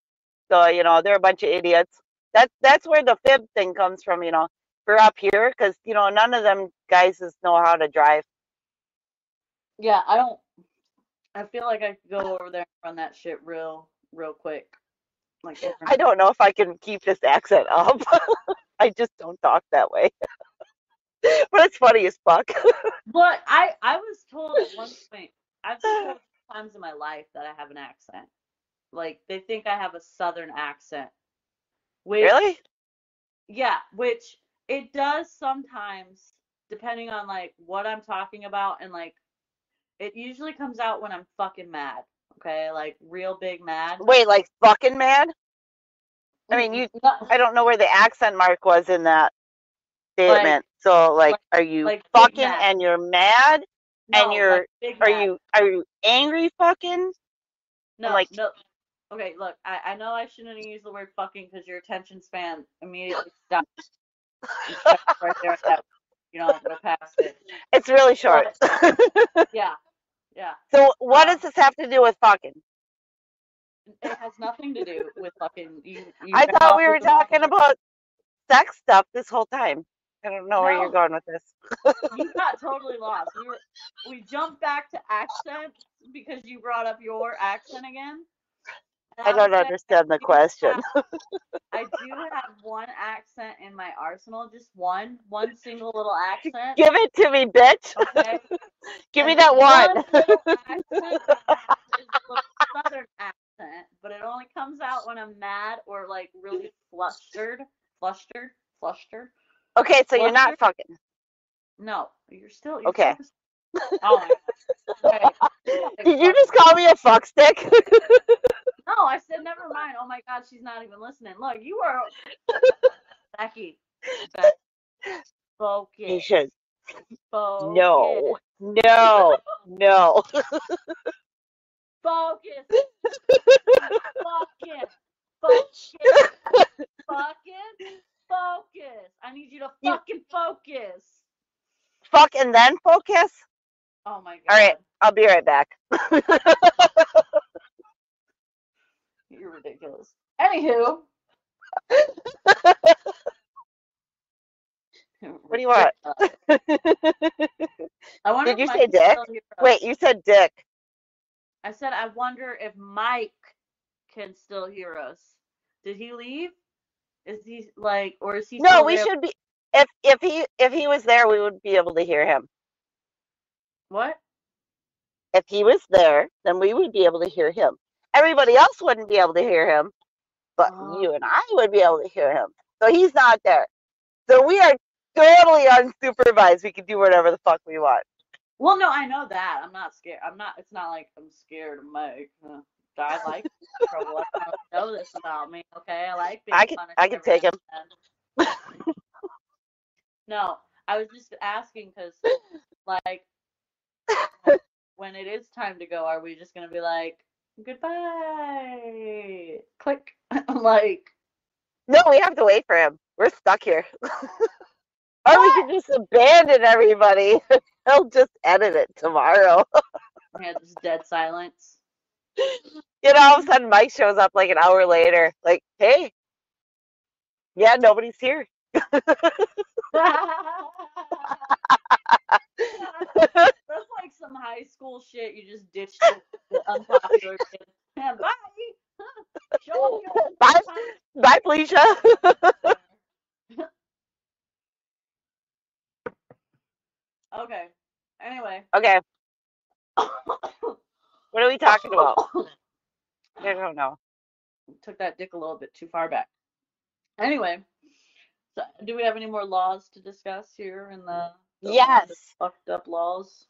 So you know, they're a bunch of idiots. That's that's where the fib thing comes from. You know, We're up here, because you know, none of them guys know how to drive. Yeah, I don't. I feel like I could go over there and run that shit real, real quick. Like I don't know if I can keep this accent up. I just don't talk that way. but it's funny as fuck. But I, I was told at one point, I've been told times in my life that I have an accent. Like they think I have a southern accent. Which, really? Yeah, which it does sometimes, depending on like what I'm talking about, and like it usually comes out when I'm fucking mad. Okay, like real big mad. Wait, like fucking mad? I mean, mm-hmm. you. I don't know where the accent mark was in that like statement. So, like, like are you like fucking and you're mad and you're like are mad. you are you angry fucking? No, like- no. Okay, look, I, I know I shouldn't use the word fucking because your attention span immediately stops. Right there at that. You know, past it. It's really short. Yeah, yeah. so, what does this have to do with fucking? It has nothing to do with fucking you. you I thought we were with the wrong talking about sex stuff this whole time. I don't know where you're going with this. You got totally lost. We were we jumped back to accents because you brought up your accent again. And I don't understand the question. have- I do have one accent in my arsenal, just one, one single little accent. Give it to me, bitch. Okay. Give me that one. little accent that I have is a little southern accent, but it only comes out when I'm mad or like really flustered, flustered, flustered. okay, so you're not fucking. No, you're still. You're Okay. Still, oh. Okay. Did you just call me a fuck stick? No, I said never mind. Oh my god, she's not even listening. Look, you are Becky. You Focus. should. Focus. No. No. No. Focus. Focus. Focus. Fucking focus. I need you to fucking focus. Fuck and then focus? Oh my god. All right. I'll be right back. You're ridiculous. Anywho. What do you want? I wonder Did you say dick? Wait, you said dick. I said I wonder if Mike can still hear us. Did he leave? Is he like, or is he? No, we there? should be. If if he if he was there, we would be able to hear him. What? If he was there, then we would be able to hear him. Everybody else wouldn't be able to hear him, but Oh. you and I would be able to hear him. So he's not there. So we are totally unsupervised. We can do whatever the fuck we want. Well, no, I know that. I'm not scared. I'm not. It's not like I'm scared of Mike. I like trouble. I don't know this about me. Okay, I like being I can- I can take him. no, I was just asking because, like, when it is time to go, are we just gonna be like goodbye? Click. like No, we have to wait for him. We're stuck here. or we could just abandon everybody. He'll just edit it tomorrow. had this dead silence. You know, all of a sudden Mike shows up like an hour later, like, hey, yeah, nobody's here. Some high school shit. You just ditched the, the unpopular. Yeah, bye. Show Bye. Bye, Felicia. Okay. Anyway. okay, what are we talking about? I don't know. Took that dick a little bit too far back. Anyway, so do we have any more laws to discuss here in the, the Yes. fucked up laws?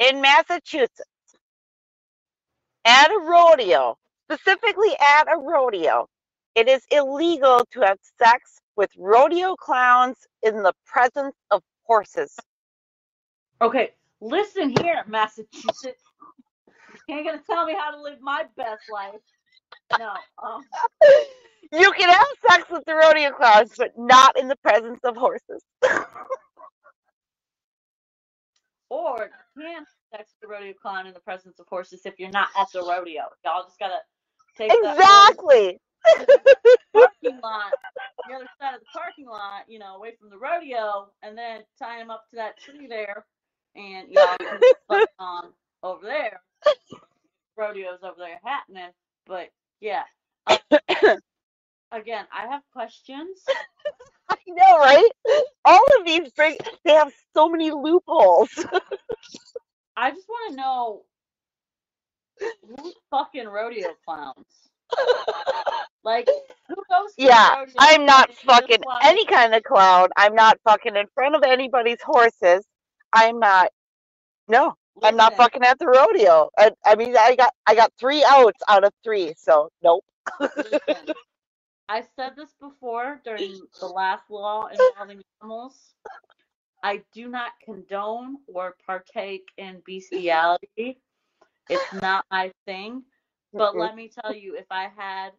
In Massachusetts, at a rodeo, specifically at a rodeo, it is illegal to have sex with rodeo clowns in the presence of horses. Okay, listen here, Massachusetts. You ain't gonna tell me how to live my best life. No. Um, You can have sex with the rodeo clowns, but not in the presence of horses. or you can sex with the rodeo clown in the presence of horses if you're not at the rodeo. Y'all just gotta take Exactly. parking lot, the other side of the parking lot, you know, away from the rodeo, and then tie him up to that tree there, and y'all can on over there. Rodeo's over there happening, but yeah. Uh, again, I have questions. I know, right? All of these bring they have so many loopholes. I just want to know who's fucking rodeo clowns. Like, who goes? to the Yeah, I'm not fucking any kind of clown. I'm not fucking in front of anybody's horses. I'm not. No, I'm not fucking at the rodeo. I, I mean, I got I got three outs out of three, so nope. Listen, I said this before during the last law involving animals. I do not condone or partake in bestiality. It's not my thing. But let me tell you, if I had,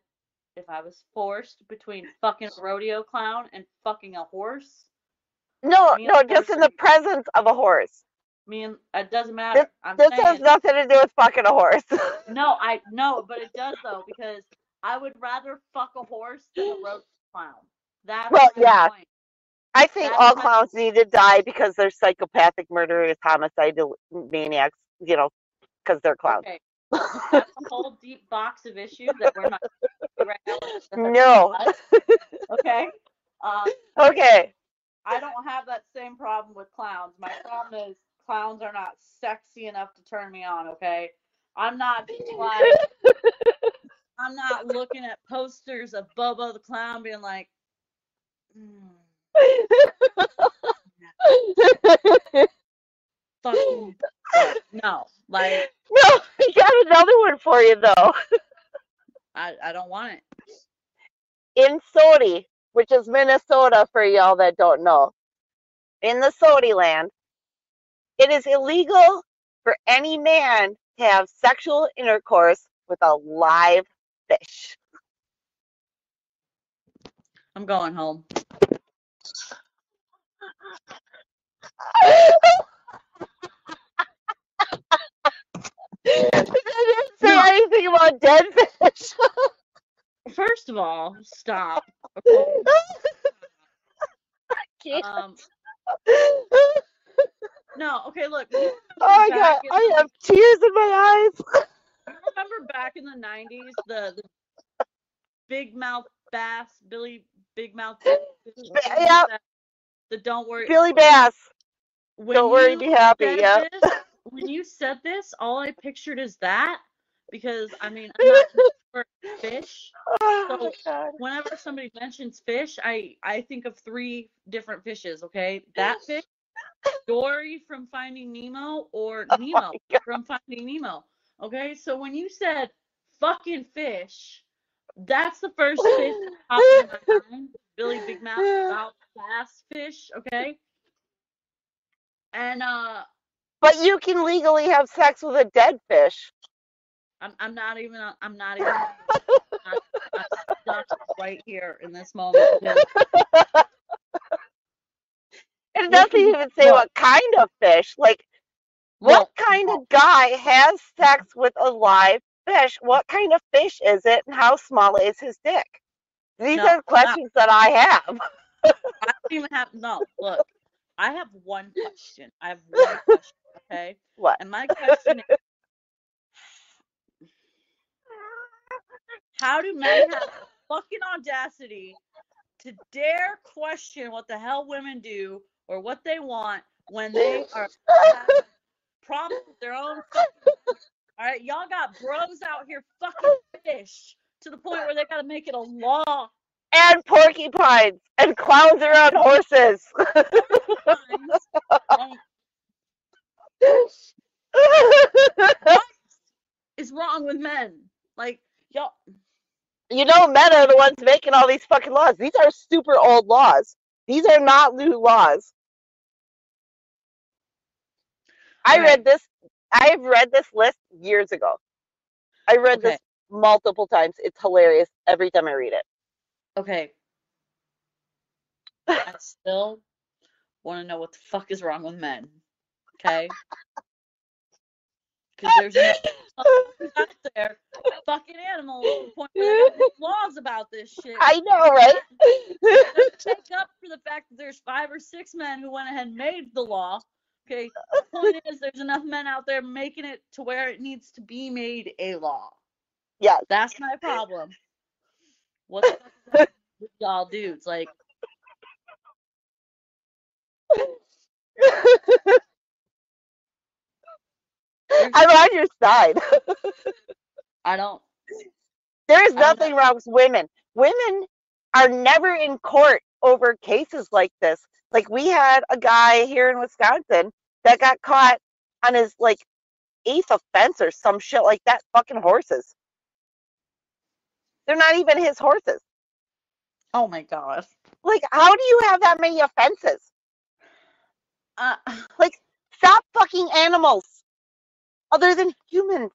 if I was forced between fucking a rodeo clown and fucking a horse, No, no, just in the presence of a horse. I mean, uh, it doesn't matter. I'm This has nothing to do with fucking a horse. no, I no, but it does though because I would rather fuck a horse than a rodeo clown. That's Well, yeah. point. I think That's all clowns need to die because they're psychopathic murderers, homicidal maniacs, you know, because they're clowns. Okay. That's a whole deep box of issues that we're not right now. No. Okay. Um, Okay. I don't have that same problem with clowns. My problem is clowns are not sexy enough to turn me on. Okay. I'm not like I'm not looking at posters of Bobo the clown being like, "Mm, fucking no. Like no, I got another one for you though. I, I don't want it. In Sodi, which is Minnesota for y'all that don't know, in the Sodi land, it is illegal for any man to have sexual intercourse with a live fish. I'm going home. It didn't say anything about dead fish. First of all, stop. Um, no, okay, look. oh my god, I have tears in my eyes. remember back in the 90s, the, the big mouth bass, Billy Big Mouth bass, yeah. the don't worry. Billy Bass. when don't worry, be happy, yeah. this- when you said this, all I pictured is that because I mean, I'm not for fish. Oh So- god. Whenever somebody mentions fish, I I think of three different fishes. Okay, that fish, Dory from Finding Nemo, or Oh Nemo God. from Finding Nemo. Okay, so when you said fucking fish, that's the first fish that popped in my mind. Billy Big Mouth mouth bass fish. Okay, And uh, But you can legally have sex with a dead fish. I'm I'm not even I'm not even I'm, I'm stuck right here in this moment. It doesn't even say what kind of fish. Like, what kind of guy has sex with a live fish? What kind of fish is it, and how small is his dick? These No, are no. questions that I have. I don't even have no. Look, I have one question. I have one question. Okay, What? and my question is, how do men have fucking audacity to dare question what the hell women do or what they want when they are problems with their own fucking all right y'all got bros out here fucking fish to the point where they gotta make it a law And porcupines and clowns around horses. what is wrong with men like y'all you know, men are the ones making all these fucking laws. These are super old laws. These are not new laws. I read this. I've read this list years ago. I read Okay. this multiple times. It's hilarious every time I read it. okay i still want to know what the fuck is wrong with men okay because there's motherfuckers out there fucking animals to point where they gotta make laws about this shit I know, right? Take up for the fact that there's five or six men who went ahead and made the law. Okay, the point is there's enough men out there making it to where it needs to be made a law. Yeah. That's my problem. What the with y'all dudes? Like, I'm on your side. I don't. There is don't nothing wrong with women. Women are never in court over cases like this. Like we had a guy here in Wisconsin that got caught on his like eighth offense or some shit like that. Fucking horses. They're not even his horses. Oh my gosh. Like, how do you have that many offenses? Uh, like, Stop fucking animals. Other than humans.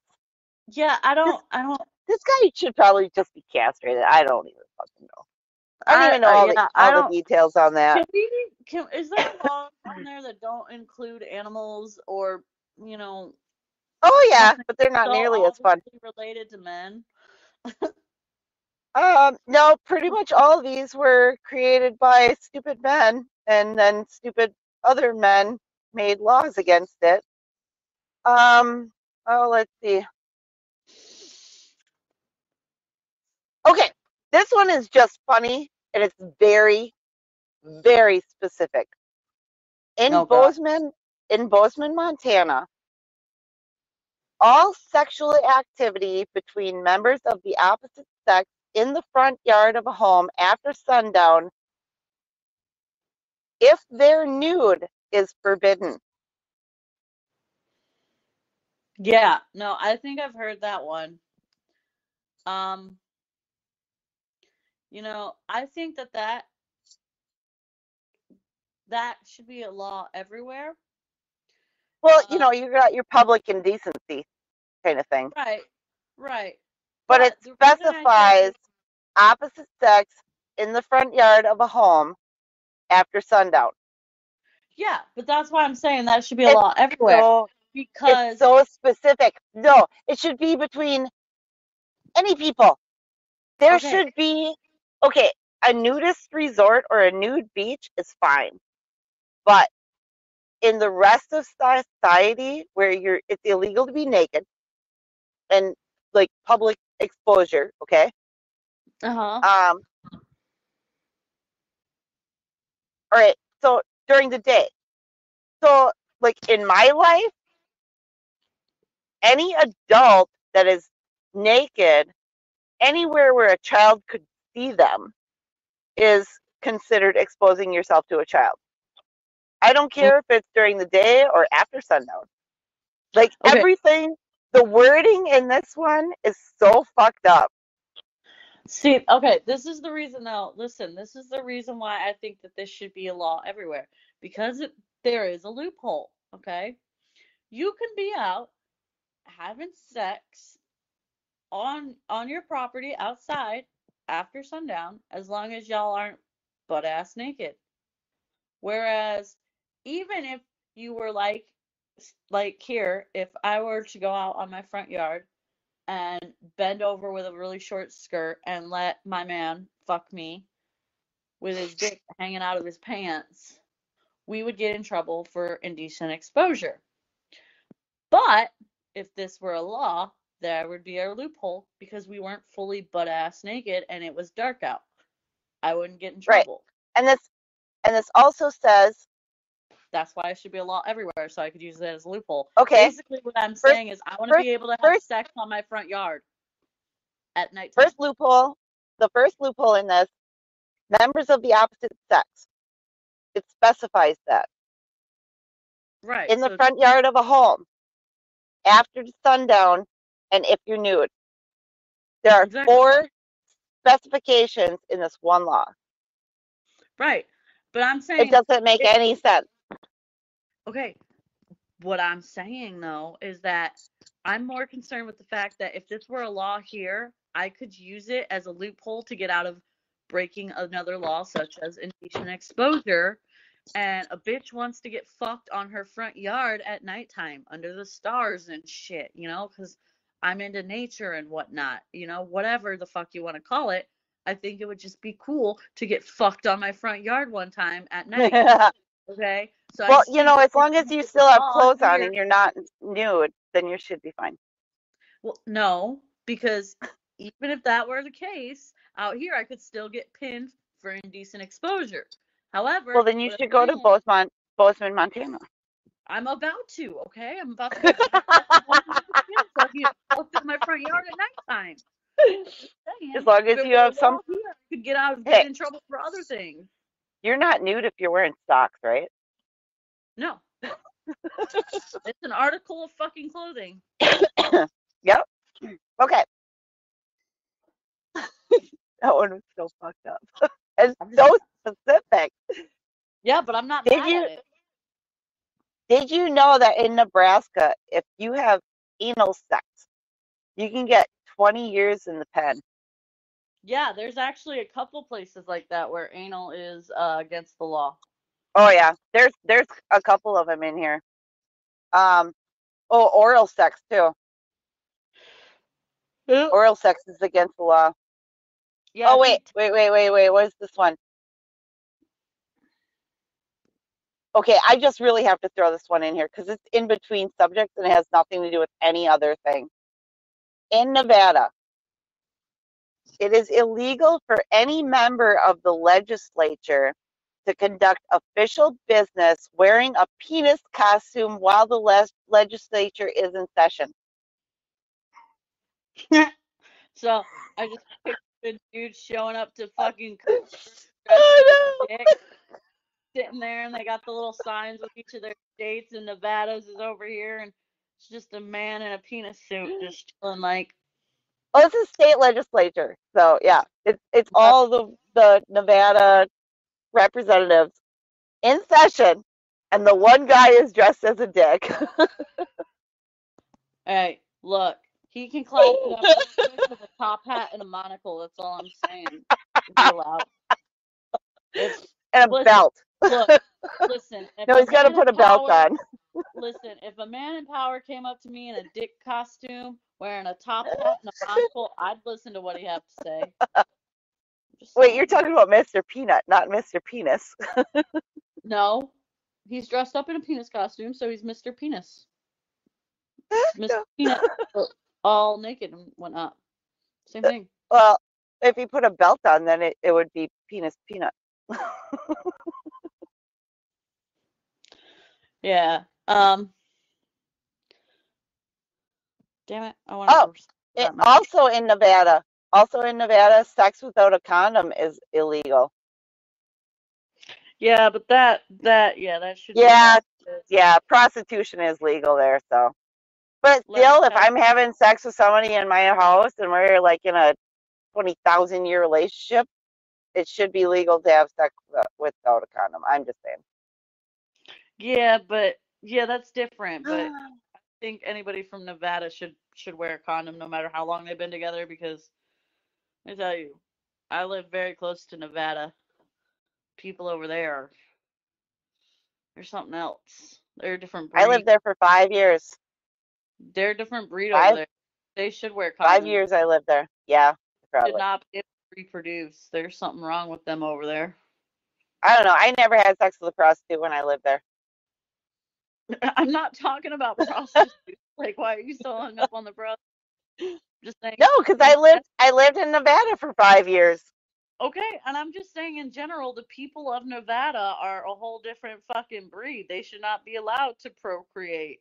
yeah, I don't. I don't. This guy should probably just be castrated. I don't even fucking know. I don't I- even know uh, all, yeah, the, all the details on that. Can we? Can is there laws on there that don't include animals or you know Oh yeah, but they're not nearly as fun. related to men? Um, no, pretty much all of these were created by stupid men, and then stupid other men made laws against it. Um, oh, let's see. Okay, this one is just funny, and it's very, very specific. In Oh, God. Bozeman, in Bozeman, Montana, all sexual activity between members of the opposite sex in the front yard of a home after sundown, if they're nude, is forbidden. Yeah, no, I think I've heard that one. Um, you know, I think that that that should be a law everywhere. Well, you Uh, know, you got your public indecency kind of thing, Right, right. but it the reason I say specifies opposite sex in the front yard of a home after sundown. yeah, but that's why I'm saying that should be a It's law everywhere So because it's so specific. No, it should be between any people. There Okay. should be okay, a nudist resort or a nude beach is fine. But in the rest of society where you're it's illegal to be naked and like public exposure, okay? uh-huh. Um all right, so during the day. So like in my life, any adult that is naked anywhere where a child could see them is considered exposing yourself to a child. I don't mm. care if it's during the day or after sundown. Like Okay. everything, the wording in this one is so fucked up. See, okay, this is the reason though. Listen, this is the reason why I think that this should be a law everywhere because it, there is a loophole, okay? You can be out having sex on on your property outside after sundown as long as y'all aren't butt ass naked. Whereas even if you were like like here, if I were to go out on my front yard and bend over with a really short skirt and let my man fuck me with his dick hanging out of his pants, we would get in trouble for indecent exposure. But if this were a law, there would be our loophole because we weren't fully butt ass naked and it was dark out. I wouldn't get in trouble. Right. And this and this also says, That's why it should be a law everywhere, so I could use it as a loophole. okay, Basically, what I'm First- saying is, I want to be able to have first- sex on my front yard at night. first loophole, the first loophole in this, members of the opposite sex. It specifies that right. in the so- front yard of a home after sundown and if you're nude. There are Exactly. four specifications in this one law. Right. But I'm saying It doesn't make it- any sense. okay, what I'm saying though is that I'm more concerned with the fact that if this were a law here, I could use it as a loophole to get out of breaking another law such as indecent exposure. And a bitch wants to get fucked on her front yard at nighttime under the stars and shit, you know, because I'm into nature and whatnot, you know, whatever the fuck you want to call it. I think it would just be cool to get fucked on my front yard one time at night. Okay. So well, you know, as long as you still have clothes on and you're not nude, then you should be fine. Well, no, because even if that were the case, out here I could still get pinned for indecent exposure. However, Well, then you should go to Bozeman, Bozeman, Montana. I'm about to, okay? I'm about to so in my front yard at nighttime. As long as you have some, here, I could get out of Hey. get in trouble for other things. you're not nude if you're wearing socks, right? No. it's an article of fucking clothing. Yep. Okay. that one was so fucked up. and so specific. Yeah, but I'm not Did mad you- at it. Did you know that in Nebraska, if you have anal sex, you can get 20 years in the pen? Yeah, there's actually a couple places like that where anal is uh, against the law. Oh yeah, there's there's a couple of them in here. Um, oh, oral sex too. Oral sex is against the law. Yeah. oh wait, wait, wait, wait, wait. What is this one? Okay, I just really have to throw this one in here because it's in between subjects and it has nothing to do with any other thing. In Nevada, it is illegal for any member of the legislature to conduct official business wearing a penis costume while the les- legislature is in session. So I just pictured dudes showing up to fucking. sitting there, and they got the little signs with each of their states, and Nevada's is over here, and it's just a man in a penis suit just chilling like. Oh, it's a state legislature. So yeah, it's it's all the the Nevada representatives in session, and the one guy is dressed as a dick. Hey, look, he can it up with a top hat and a monocle. That's all I'm saying. If you're allowed. It's, and a Listen, belt. Look, listen. No, he's got to put a in belt on. Listen, if a man in power came up to me in a dick costume, wearing a top hat and a monocle, I'd listen to what he had to say. Wait, you're talking about Mr. Peanut, not Mr. Penis. No, he's dressed up in a penis costume, so he's Mr. Penis. Mr. No. Peanut, all naked and whatnot. Same thing. Well, if he put a belt on, then it, it would be Penis Peanut. Yeah. Um. Damn it! I want Oh. It, also in Nevada, also in Nevada, sex without a condom is illegal. Yeah, but that that yeah that should. Yeah, yeah, prostitution is legal there, so. But Let's still, if I'm having sex with somebody in my house and we're like in a twenty thousand year relationship, it should be legal to have sex without a condom. I'm just saying. Yeah, but yeah, that's different. But I think anybody from Nevada should should wear a condom no matter how long they've been together because I tell you, I live very close to Nevada. People over there there's something else. They're a different breed. I lived there for five years. They're a different breed Five- over there. They should wear condoms. Five years I lived there. Yeah, Should not be able to reproduce. There's something wrong with them over there. I don't know. I never had sex with a prostitute when I lived there. I'm not talking about prostitutes. like, why are you so hung up on the bro? Just saying. No, because I lived I lived in Nevada for five years. Okay, and I'm just saying in general, the people of Nevada are a whole different fucking breed. They should not be allowed to procreate.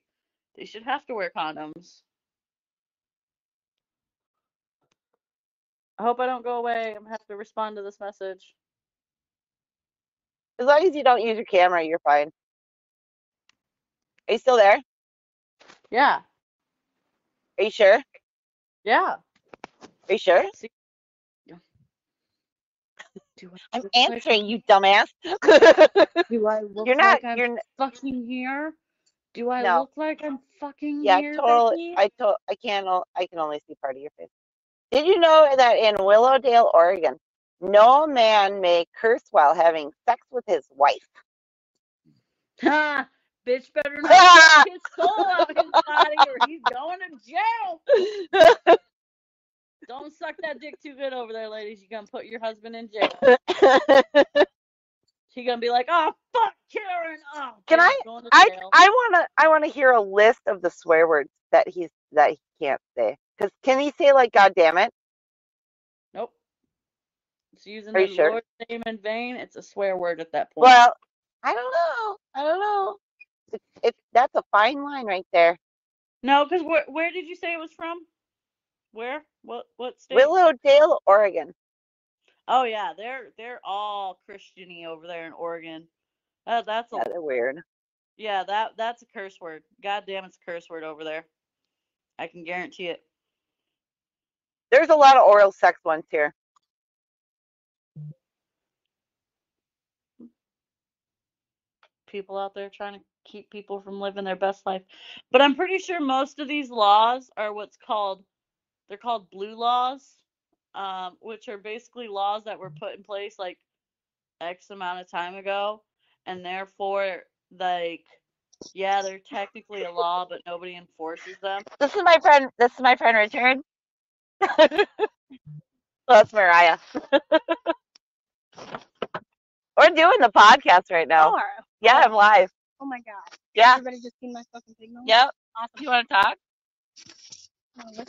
They should have to wear condoms. I hope I don't go away. I'm gonna have to respond to this message. As long as you don't use your camera, you're fine. Are you still there? Yeah, Are you sure? Yeah. Are you sure? I'm answering you, dumbass. Do I look you're not. like I'm You're fucking here? Do I No. look like I'm fucking yeah. here? Totally. Becky? I told. I can't. I can only see part of your face. Did you know that in Willowdale, Oregon, no man may curse while having sex with his wife? Bitch better not his soul out of his body or he's going to jail. Don't suck that dick too good over there, ladies. You're gonna put your husband in jail. He gonna be like, oh fuck Karen. Oh Can I- I jail." I wanna I wanna hear a list of the swear words that he's that he can't say. Cause can he say like God damn it? Nope. It's using the sure? Lord's name in vain. It's a swear word at that point. Well, I don't know. I don't know. It's it's that's a fine line right there. no, because where where did you say it was from? Where? What what state? Willowdale, Oregon. Oh yeah, they're they're all Christiany over there in Oregon. Uh, that's a Yeah, weird. Yeah, that that's a curse word. God damn, it's a curse word over there. I can guarantee it. There's a lot of oral sex ones here. People out there trying to keep people from living their best life. But I'm pretty sure most of these laws are what's called they're called blue laws, um, which are basically laws that were put in place like X amount of time ago, and therefore like yeah, they're technically a law, but nobody enforces them. This is my friend. This is my friend Richard. well, that's Mariah. We're doing the podcast right now. Sure. Yeah, I'm live. Oh my god. Yeah. Everybody just seen my fucking signal? Yep. Awesome. You want to talk? Listen.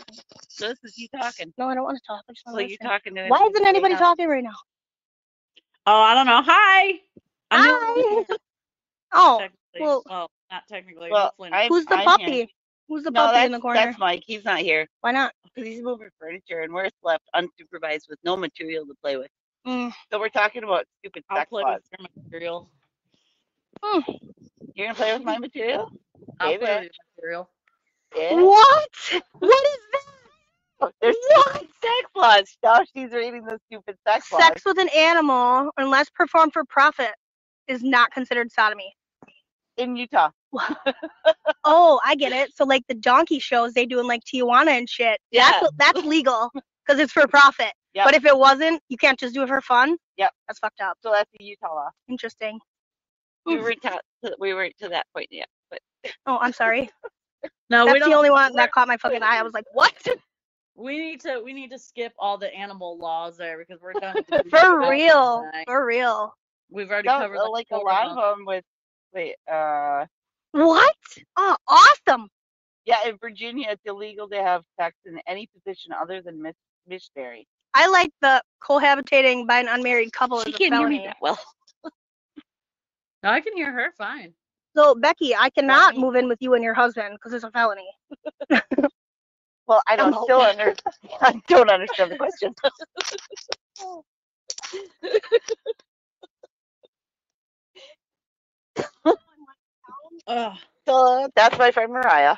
So this is you talking. No, I don't want to talk. I just want So to you listen. talking to Why isn't anybody talking? right now? Oh, I don't know. Hi. I'm the Hi. Oh, well- Well, not technically. Well. I- who's the I'm puppy? Who's the No, puppy in the corner? that's Mike. He's not here Why not? because he's moving furniture and we're left unsupervised with no material to play with. Mm. So we're talking about stupid I'll sex play laws. with your material. Mm. You're gonna play with my material? I'll Baby. play with your material. Yeah. What? What is that? Oh, there's stupid sex laws. Now she's reading the stupid sex laws. Sex with an animal, unless performed for profit, is not considered sodomy. in Utah. Oh, I get it. So like the donkey shows they do in like Tijuana and shit. Yeah. That's that's legal because it's for profit. Yep. But if it wasn't, you can't just do it for fun. Yep. That's fucked up. So that's a Utah law. Interesting. We weren't to, we weren't to that point yet, but Oh, I'm sorry. No, we That's don't. the only one that caught my fucking eye. I was like, what? We need to. We need to skip all the animal laws there because we're done. For real. For real. We've already no, covered like, like a lot of of them. them with wait, uh, What? Oh, awesome. yeah, in Virginia it's illegal to have sex in any position other than mis- missionary. I like the cohabitating by an unmarried couple as She can't hear me that well. No, I can hear her fine. So Becky, I cannot me. move in with you and your husband because it's a felony. Well, I don't Hello. still under I don't understand the question. Oh, so that's my friend Mariah.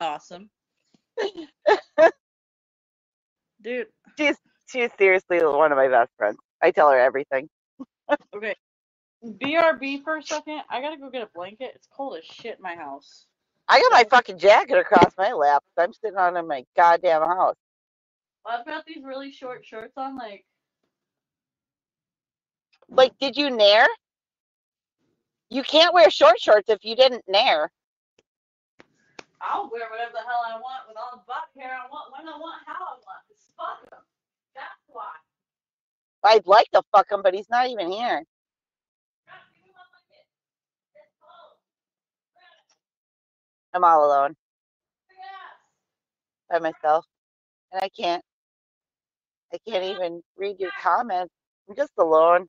awesome. Dude, She's she's seriously one of my best friends. I tell her everything. okay. BRB for a second. I gotta go get a blanket. It's cold as shit in my house. I got my fucking jacket across my lap. I'm sitting on in my goddamn house. Well, I've got these really short shorts on, like Like, did you nair? You can't wear short shorts if you didn't nair. I'll wear whatever the hell I want with all the butt hair I want, when I want, how I want. Just fuck 'em. That's why. I'd like to fuck him, but he's not even here. I'm all alone by myself, and I can't. I can't even read your comments. I'm just alone.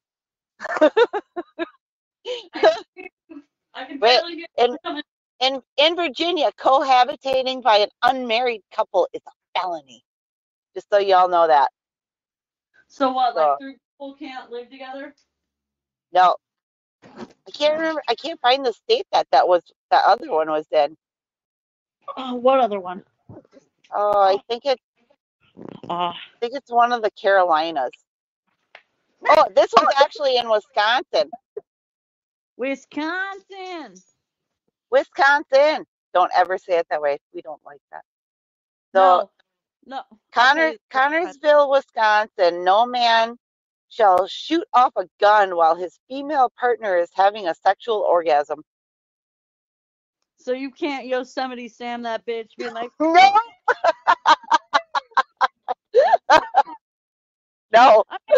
I can Wait, barely hear and- you coming. In in Virginia, cohabitating by an unmarried couple is a felony. Just so y'all know that. So what? So- Like uh, three people can't live together? No, I can't remember. I can't find the state that that was that other one was in. Oh, what other one? Oh, I think it. Oh, I think it's one of the Carolinas. Oh, this was actually in Wisconsin. Wisconsin. Wisconsin. Don't ever say it that way. We don't like that. So no, no. Connor, Connorsville, Wisconsin. No man shall shoot off a gun while his female partner is having a sexual orgasm. So you can't Yosemite Sam that bitch be like, No. no.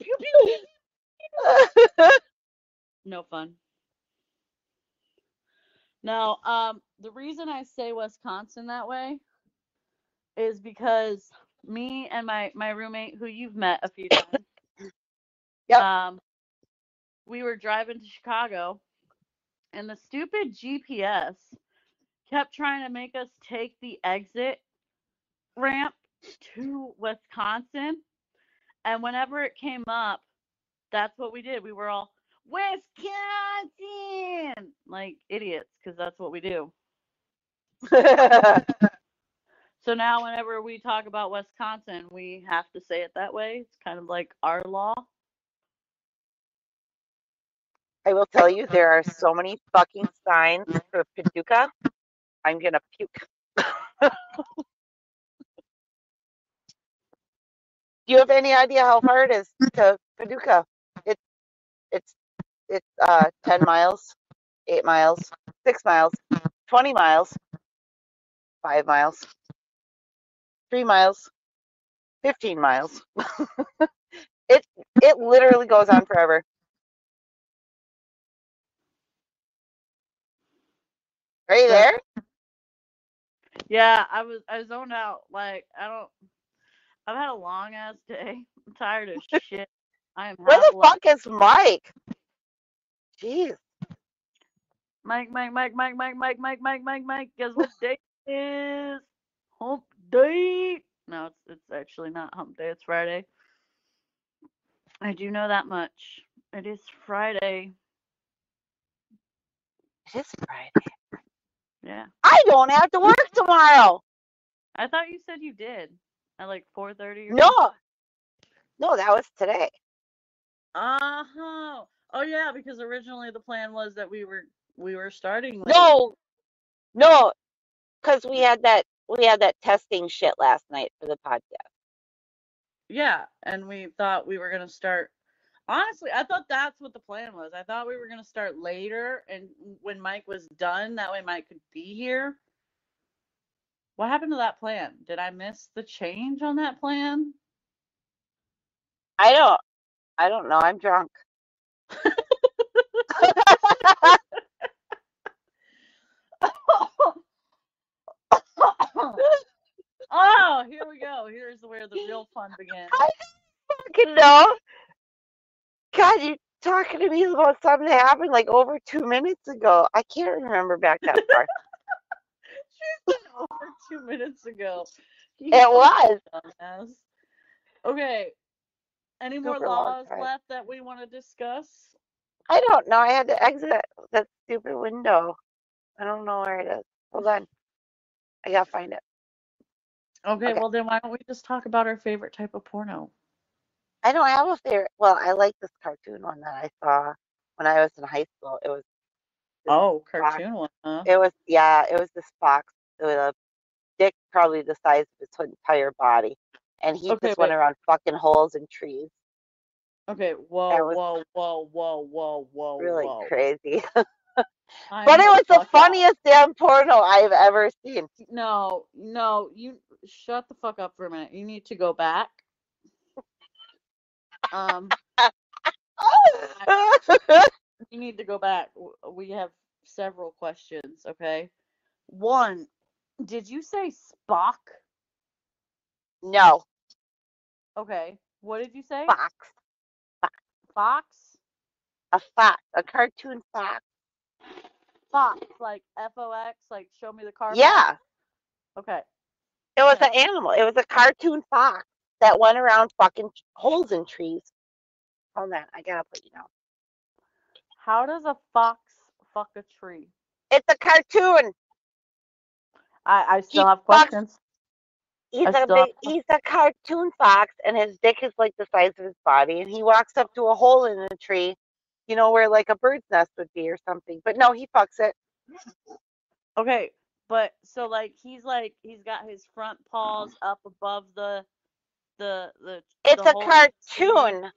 pew pew. No fun. No, um, the reason I say Wisconsin that way is because me and my my roommate, who you've met a few times, Yep. um, we were driving to Chicago, and the stupid GPS kept trying to make us take the exit ramp to Wisconsin, and whenever it came up, that's what we did. We were all Wisconsin like idiots because that's what we do. So now whenever we talk about Wisconsin, we have to say it that way. It's kind of like our law. I will tell you, there are so many fucking signs for Paducah. I'm gonna puke. Do you have any idea how far it is to Paducah? It's it's it's uh ten miles, eight miles, six miles, twenty miles, five miles, three miles, fifteen miles. it it literally goes on forever. Are you there? Yeah, I was I zoned out. Like I don't. I've had a long ass day. I'm tired as shit. I am. Where the fuck is Mike? Jeez. Mike, Mike, Mike, Mike, Mike, Mike, Mike, Mike, Mike, Mike. Guess what day it is? Hump day. No, it's it's actually not hump day. It's Friday. I do know that much. It is Friday. It is Friday. Yeah. I don't have to work tomorrow. I thought you said you did at like 4:30 or No. No, that was today. Uh huh. Oh yeah, because originally the plan was that we were we were starting late. No. No. Cause we had that we had that testing shit last night for the podcast. Yeah, and we thought we were gonna start. Honestly, I thought that's what the plan was. I thought we were gonna start later, and when Mike was done, that way Mike could be here. What happened to that plan? Did I miss the change on that plan? I don't I don't know. I'm drunk. oh, here we go. Here's where the real fun begins. I don't fucking know. God, you're talking to me about something that happened like over two minutes ago. I can't remember back that far. She said over two minutes ago. You it was. dumbass. Okay. Any more Super long laws left that we want to discuss? I don't know. I had to exit that stupid window. I don't know where it is. Hold on. I gotta find it. Okay, Okay. well then why don't we just talk about our favorite type of porno? I don't have a favorite. Well, I like this cartoon one that I saw when I was in high school. It was Oh, fox. cartoon one, huh? It was yeah, it was this fox with a dick probably the size of his entire body, and he Okay, just went wait. around fucking holes and trees. Okay, whoa, whoa, whoa, whoa, whoa, whoa, really whoa. crazy. But it was the funniest damn porno I've ever seen. No, no, you shut the fuck up for a minute. You need to go back. Um, you need to go back. We have several questions, okay? One, did you say Spock? no, Okay. What did you say? fox. Fox? A fox. A cartoon fox. Fox, like F O X, like show me the car. Yeah. Okay. It was an animal. It was a cartoon fox that went around fucking holes in trees. Oh, Hold on, I gotta put you down. How does a fox fuck a tree? It's a cartoon. I, I He still have fucks. questions. He's I a big. He's a cartoon fox, and his dick is like the size of his body, and he walks up to a hole in a tree, you know, where like a bird's nest would be or something. But no, he fucks it. Okay, but so like he's like he's got his front paws up above the the the It's the a hole in the tree. cartoon.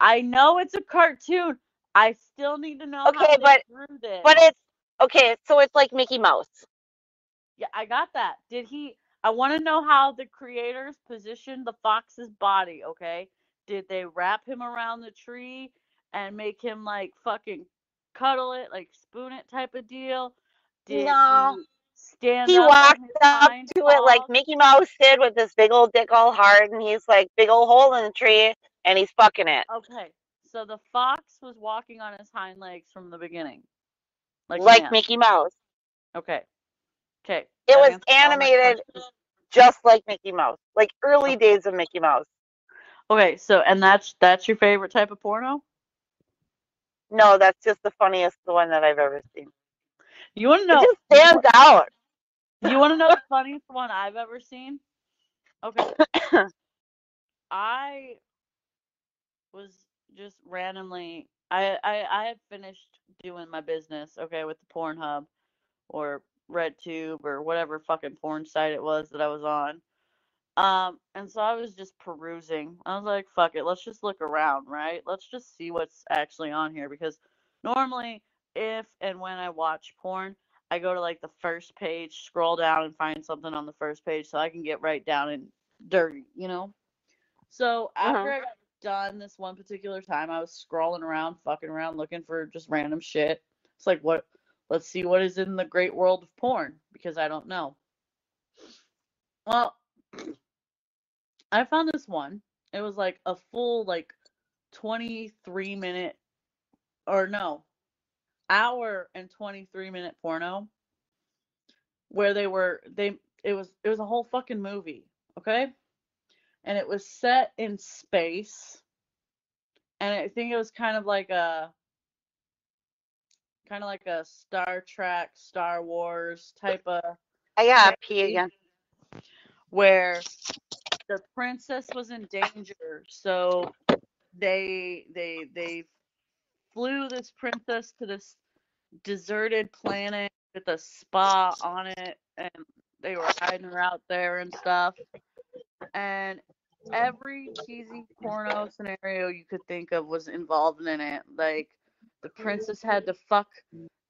I know it's a cartoon. I still need to know how Okay, they but but it's okay. So it's like Mickey Mouse. Yeah, I got that. Did he? I want to know how the creators positioned the fox's body. Okay, did they wrap him around the tree and make him like fucking cuddle it, like spoon it type of deal? Did No. he stand He up walked up to it like? Mickey Mouse did with this big old dick all hard, and he's like big old hole in the tree, and he's fucking it Okay, so the fox was walking on his hind legs from the beginning, like, like. Mickey Mouse. Okay, okay. It that was answers all my animated just like Mickey Mouse, like early days of Mickey Mouse. Okay, so and that's that's your favorite type of porno? No, that's just the funniest one that I've ever seen. You want to It know? just You stands out. You want to know the funniest one I've ever seen? Okay. I was just randomly I, I I had finished doing my business, okay, with the Pornhub or RedTube or whatever fucking porn site it was that I was on. Um, and so I was just perusing. I was like, fuck it, let's just look around, right? Let's just see what's actually on here because normally if and when I watch porn, I go to like the first page, scroll down and find something on the first page so I can get right down and dirty, you know? So after Mhm. I got done this one particular time, I was scrolling around, fucking around, looking for just random shit. It's like, what? Let's see what is in the great world of porn because I don't know. Well, I found this one. It was like a full, like, 23 minute, or no, hour and 23 minute porno where they were, they, it was, it was a whole fucking movie, okay? and it was set in space and i think it was kind of like a kind of like a star trek star wars type of I gotta pee again. where the princess was in danger so they they they flew this princess to this deserted planet with a spa on it and they were hiding her out there and stuff and every cheesy porno scenario you could think of was involved in it. Like the princess had to fuck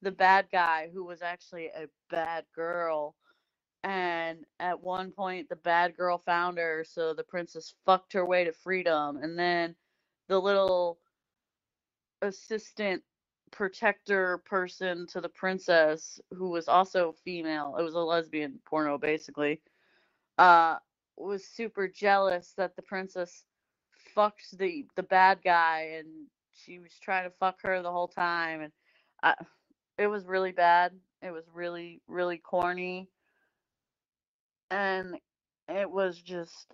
the bad guy who was actually a bad girl. And at one point the bad girl found her, so the princess fucked her way to freedom. And then the little assistant protector person to the princess who was also female, it was a lesbian porno basically. Uh was super jealous that the princess fucked the the bad guy and she was trying to fuck her the whole time and I, it was really bad it was really really corny and it was just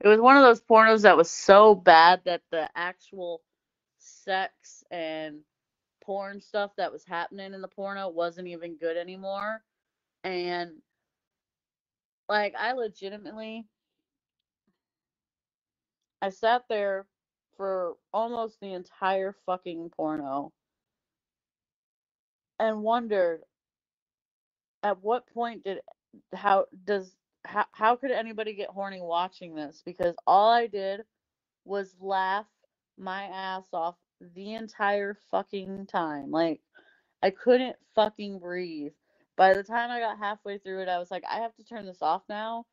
it was one of those pornos that was so bad that the actual sex and porn stuff that was happening in the porno wasn't even good anymore. And Like I legitimately I sat there for almost the entire fucking porno and wondered at what point did how does how, how could anybody get horny watching this? Because all I did was laugh my ass off the entire fucking time. Like I couldn't fucking breathe. By the time I got halfway through it I was like I have to turn this off now.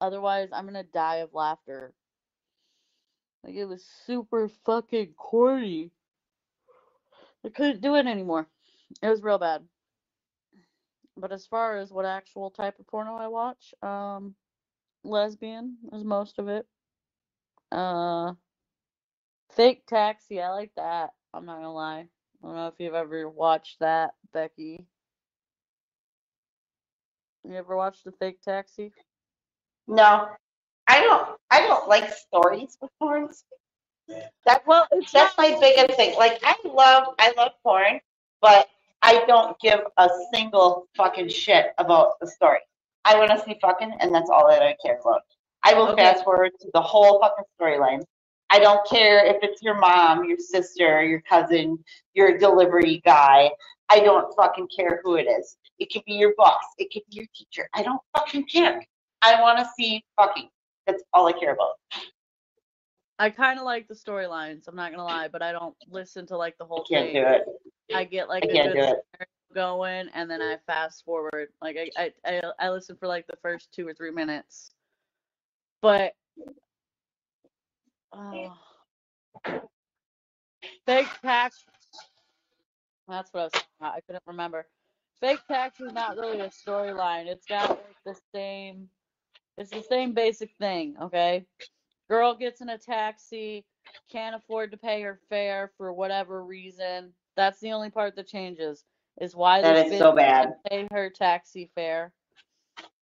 Otherwise I'm going to die of laughter. Like it was super fucking corny. I couldn't do it anymore. It was real bad but as far as what actual type of porno I watch, um, lesbian is most of it. Uh, fake taxi, I like that. I'm not gonna lie. I don't know if you've ever watched that, Becky. You ever watched the fake taxi? No, I don't. I don't like stories with porn. That Well, it's that's my biggest thing. Like I love, I love porn, but I don't give a single fucking shit about the story. I want to see fucking, and that's all that I care about. I will Okay. fast forward to the whole fucking storyline. I don't care if it's your mom, your sister, your cousin, your delivery guy. I don't fucking care who it is. It could be your boss. It could be your teacher. I don't fucking care. I want to see fucking. That's all I care about. I kind of like the storylines. I'm not gonna lie, but I don't listen to like the whole Can't thing. do it. I get like I a good going, and then I fast forward. Like I, I, I, I listen for like the first two or three minutes, but oh, fake tax. That's what I was. talking about. I couldn't remember. Fake tax is not really a storyline. It's got like the same. It's the same basic thing. Okay, girl gets in a taxi, can't afford to pay her fare for whatever reason. That's the only part that changes. Is why That is so bad. pay her taxi fare.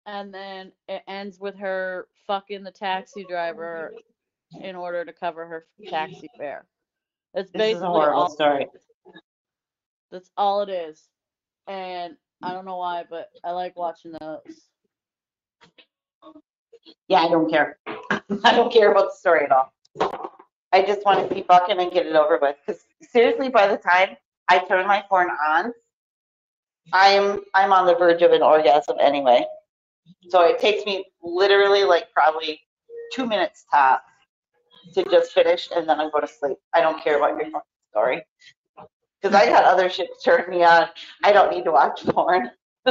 And then it ends with her fucking the taxi driver in order to cover her taxi fare. That's This basically is a horrible story. That's all it is. And I don't know why, but I like watching those. Yeah, I don't care. I don't care about the story at all. I just want to see fucking and get it over with. Because seriously, by the time I turn my porn on, I'm I'm on the verge of an orgasm anyway. So it takes me literally like probably two minutes top to just finish, and then I go to sleep. I don't care about your story. Because I got other shit to turn me on. I don't need to watch porn.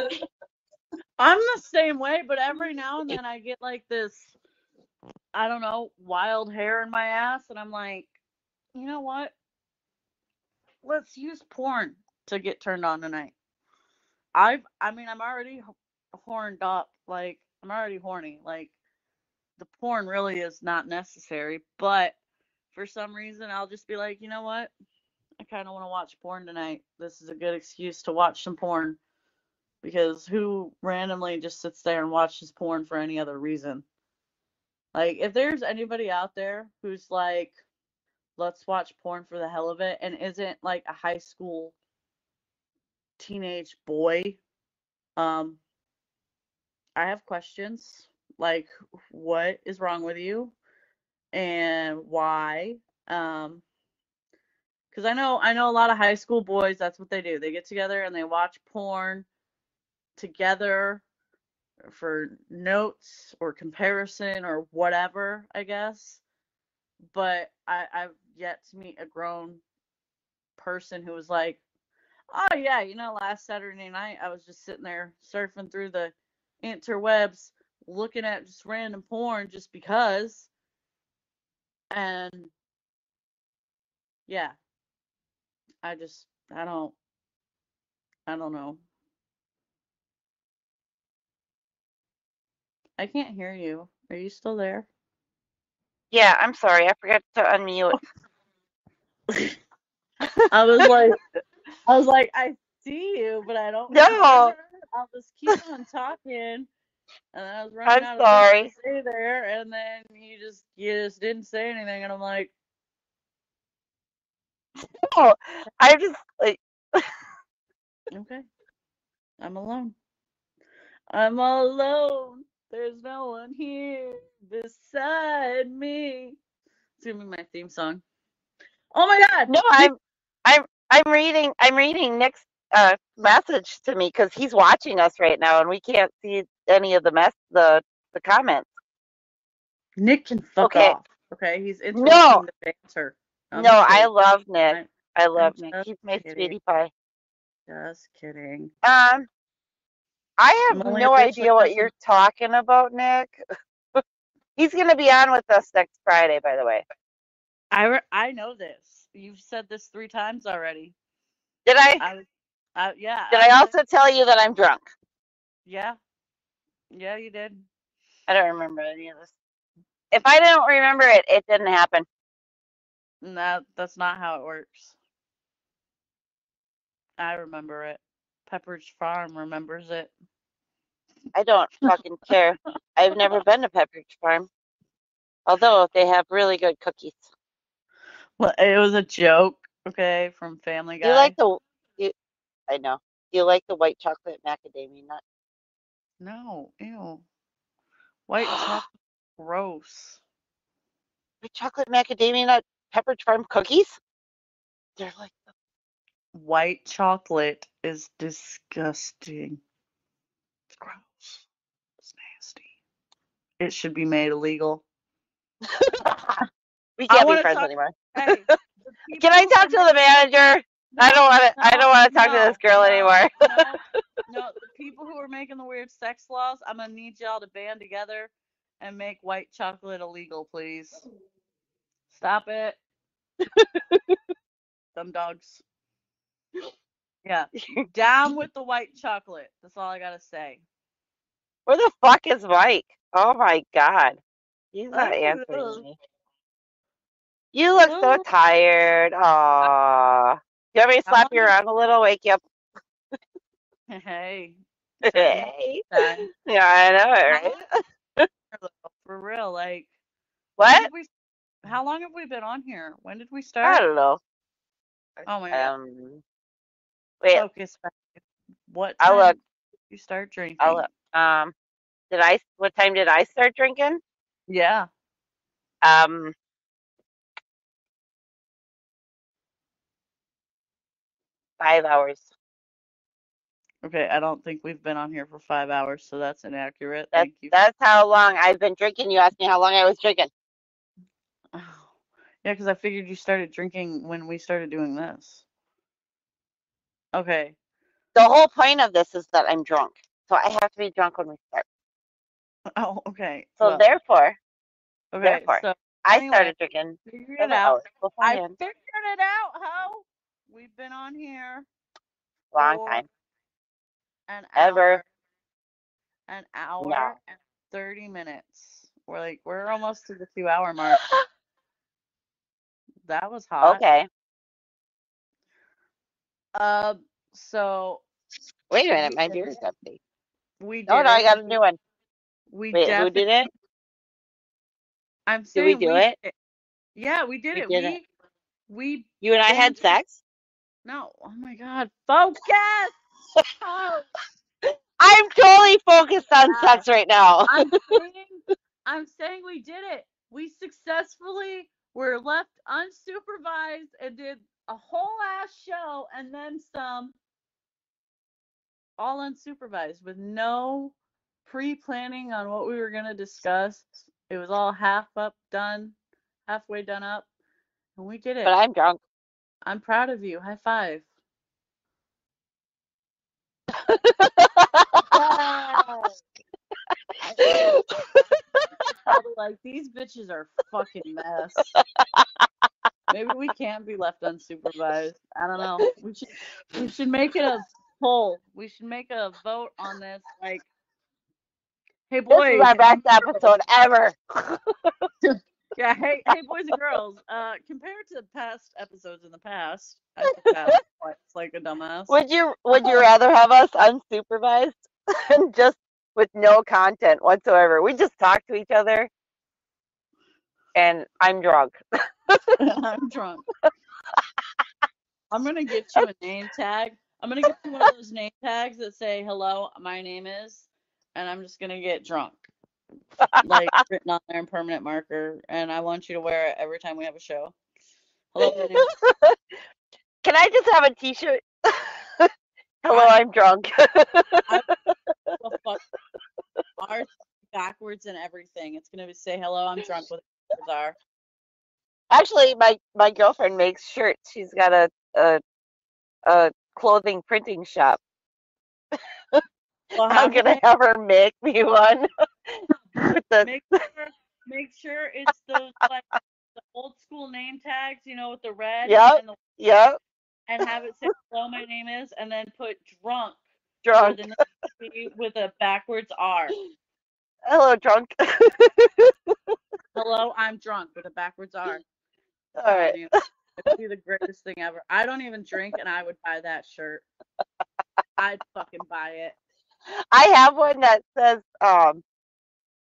I'm the same way, but every now and then I get like this, I don't know, wild hair in my ass, and I'm like, you know what? Let's use porn to get turned on tonight. I've, I mean, I'm already horned up. Like, I'm already horny. Like, the porn really is not necessary, but for some reason, I'll just be like, you know what? I kind of want to watch porn tonight. This is a good excuse to watch some porn because who randomly just sits there and watches porn for any other reason? Like, if there's anybody out there who's like, let's watch porn for the hell of it and isn't like a high school teenage boy, um, I have questions. Like, what is wrong with you and why? Um, because I know I know a lot of high school boys. That's what they do. They get together and they watch porn together for notes or comparison or whatever, I guess. But I, I've yet to meet a grown person who was like, "Oh yeah, you know, last Saturday night I was just sitting there surfing through the interwebs, looking at just random porn just because." And yeah, I just I don't I don't know. I can't hear you. Are you still there? Yeah, I'm sorry. I forgot to unmute. I was like I was like, I see you, but I don't No. her. I'll just keep on talking. And I was running I'm out of sorry. things to say there, and then you just you just didn't say anything, and I'm like, No, I just like okay, I'm alone. I'm all alone. There's no one here beside me. It's gonna be my theme song. Oh my god! No, I'm I'm I'm reading I'm reading Nick's uh message to me because he's watching us right now and we can't see any of the mess the the comments. Nick can fuck Okay. off. Okay, he's interrupting No. the banter. I'm no, I love Nick. I love Nick. He's my sweetie pie. just kidding. Um, I have no idea what you're talking about, Nick. He's gonna be on with us next Friday, by the way. I re- I know this. You've said this three times already. Did I? I yeah. Did I I also tell you that I'm drunk? Yeah. Yeah, you did. I don't remember any of this. If I don't remember it, it didn't happen. No, that's not how it works. I remember it. Pepperidge Farm remembers it. I don't fucking care. I've never been to Pepperidge Farm. Although they have really good cookies. Well, it was a joke, okay, from Family Guy. Do you like the you, I know. Do you like the white chocolate macadamia nut? No, ew. White chocolate, gross. White chocolate macadamia nut Pepperidge Farm cookies? They're like White chocolate is disgusting. It's gross. It's nasty. It should be made illegal. we can't be friends talk- anymore. Hey, Can I talk to the manager? I don't want to. I don't want to talk to this girl no, anymore. no, no, the people who are making the weird sex laws, I'm gonna need y'all to band together and make white chocolate illegal, please. Stop it. Dumb dogs. Yeah. Down with the white chocolate. That's all I gotta say. Where the fuck is Mike? Oh my god, he's not answering me. You look so tired. Aw. Do you want me to slap you around a little, wake you up? Hey. Hey. Yeah, I know it, right? For real, like What? we how long have we been on here? When did we start? I don't know. Oh my god. Um, wait, Focus back. What I'll time look. did you start drinking? I'll look. Um, did I? What time did I start drinking? Yeah. Um, five hours. Okay, I don't think we've been on here for five hours, so that's inaccurate. That's Thank you. that's how long I've been drinking. You asked me how long I was drinking. Oh. Yeah, because I figured you started drinking when we started doing this. Okay. The whole point of this is that I'm drunk, so I have to be drunk when we start. Oh, okay. So well, therefore, okay. therefore, So I anyway, started drinking figured it out. I figured it out. How we've been on here Long time. an Ever. hour, an hour and thirty minutes. We're like we're almost to the two hour mark. That was hot. Okay. Um. So Wait a minute, my did beer's empty. we did. Oh no, I it. got a new one. We Wait, who definitely. did it? I'm Did saying we do it? did Yeah, we did We it. did we it. we You and I had Band- sex? no. Oh my God. Focus. Oh, I'm totally focused on Yeah. sex right now. I'm saying. I'm saying we did it. We successfully were left unsupervised and did a whole ass show and then some. All unsupervised with no pre-planning on what we were gonna discuss. It was all half up done, halfway done up, and we did it. But I'm drunk. I'm proud of you. High five. Probably like these bitches are fucking mess. Maybe we can't be left unsupervised. I don't know. We should we should make it a poll. We should make a vote on this. Like, hey boys, This is our best episode ever. yeah, hey hey boys and girls. Uh, compared to past episodes in the past, I think it's like a dumbass. Would you would you rather have us unsupervised and just with no content whatsoever? We just talk to each other and I'm drunk. I'm drunk. I'm gonna get you a name tag. I'm gonna get you one of those name tags that say "Hello, my name is," and I'm just gonna get drunk. like written on there in permanent marker, and I want you to wear it every time we have a show. Hello, my name is- Can I just have a T-shirt? Hello, I'm drunk. the fuck ours backwards and everything. It's gonna say hello, I'm drunk with are. Actually, my my girlfriend makes shirts. She's got a a, a clothing printing shop. Well, I'm gonna have her make me one. The make sure make sure it's those like the old school name tags, you know, with the red Yep. and the, yep, and have it say hello my name is and then put drunk drunk. the next T with a backwards R. Hello, drunk. Hello, I'm drunk with a backwards R. All right. It'd be the greatest thing ever. I don't even drink and I would buy that shirt. I'd fucking buy it. I have one that says, um,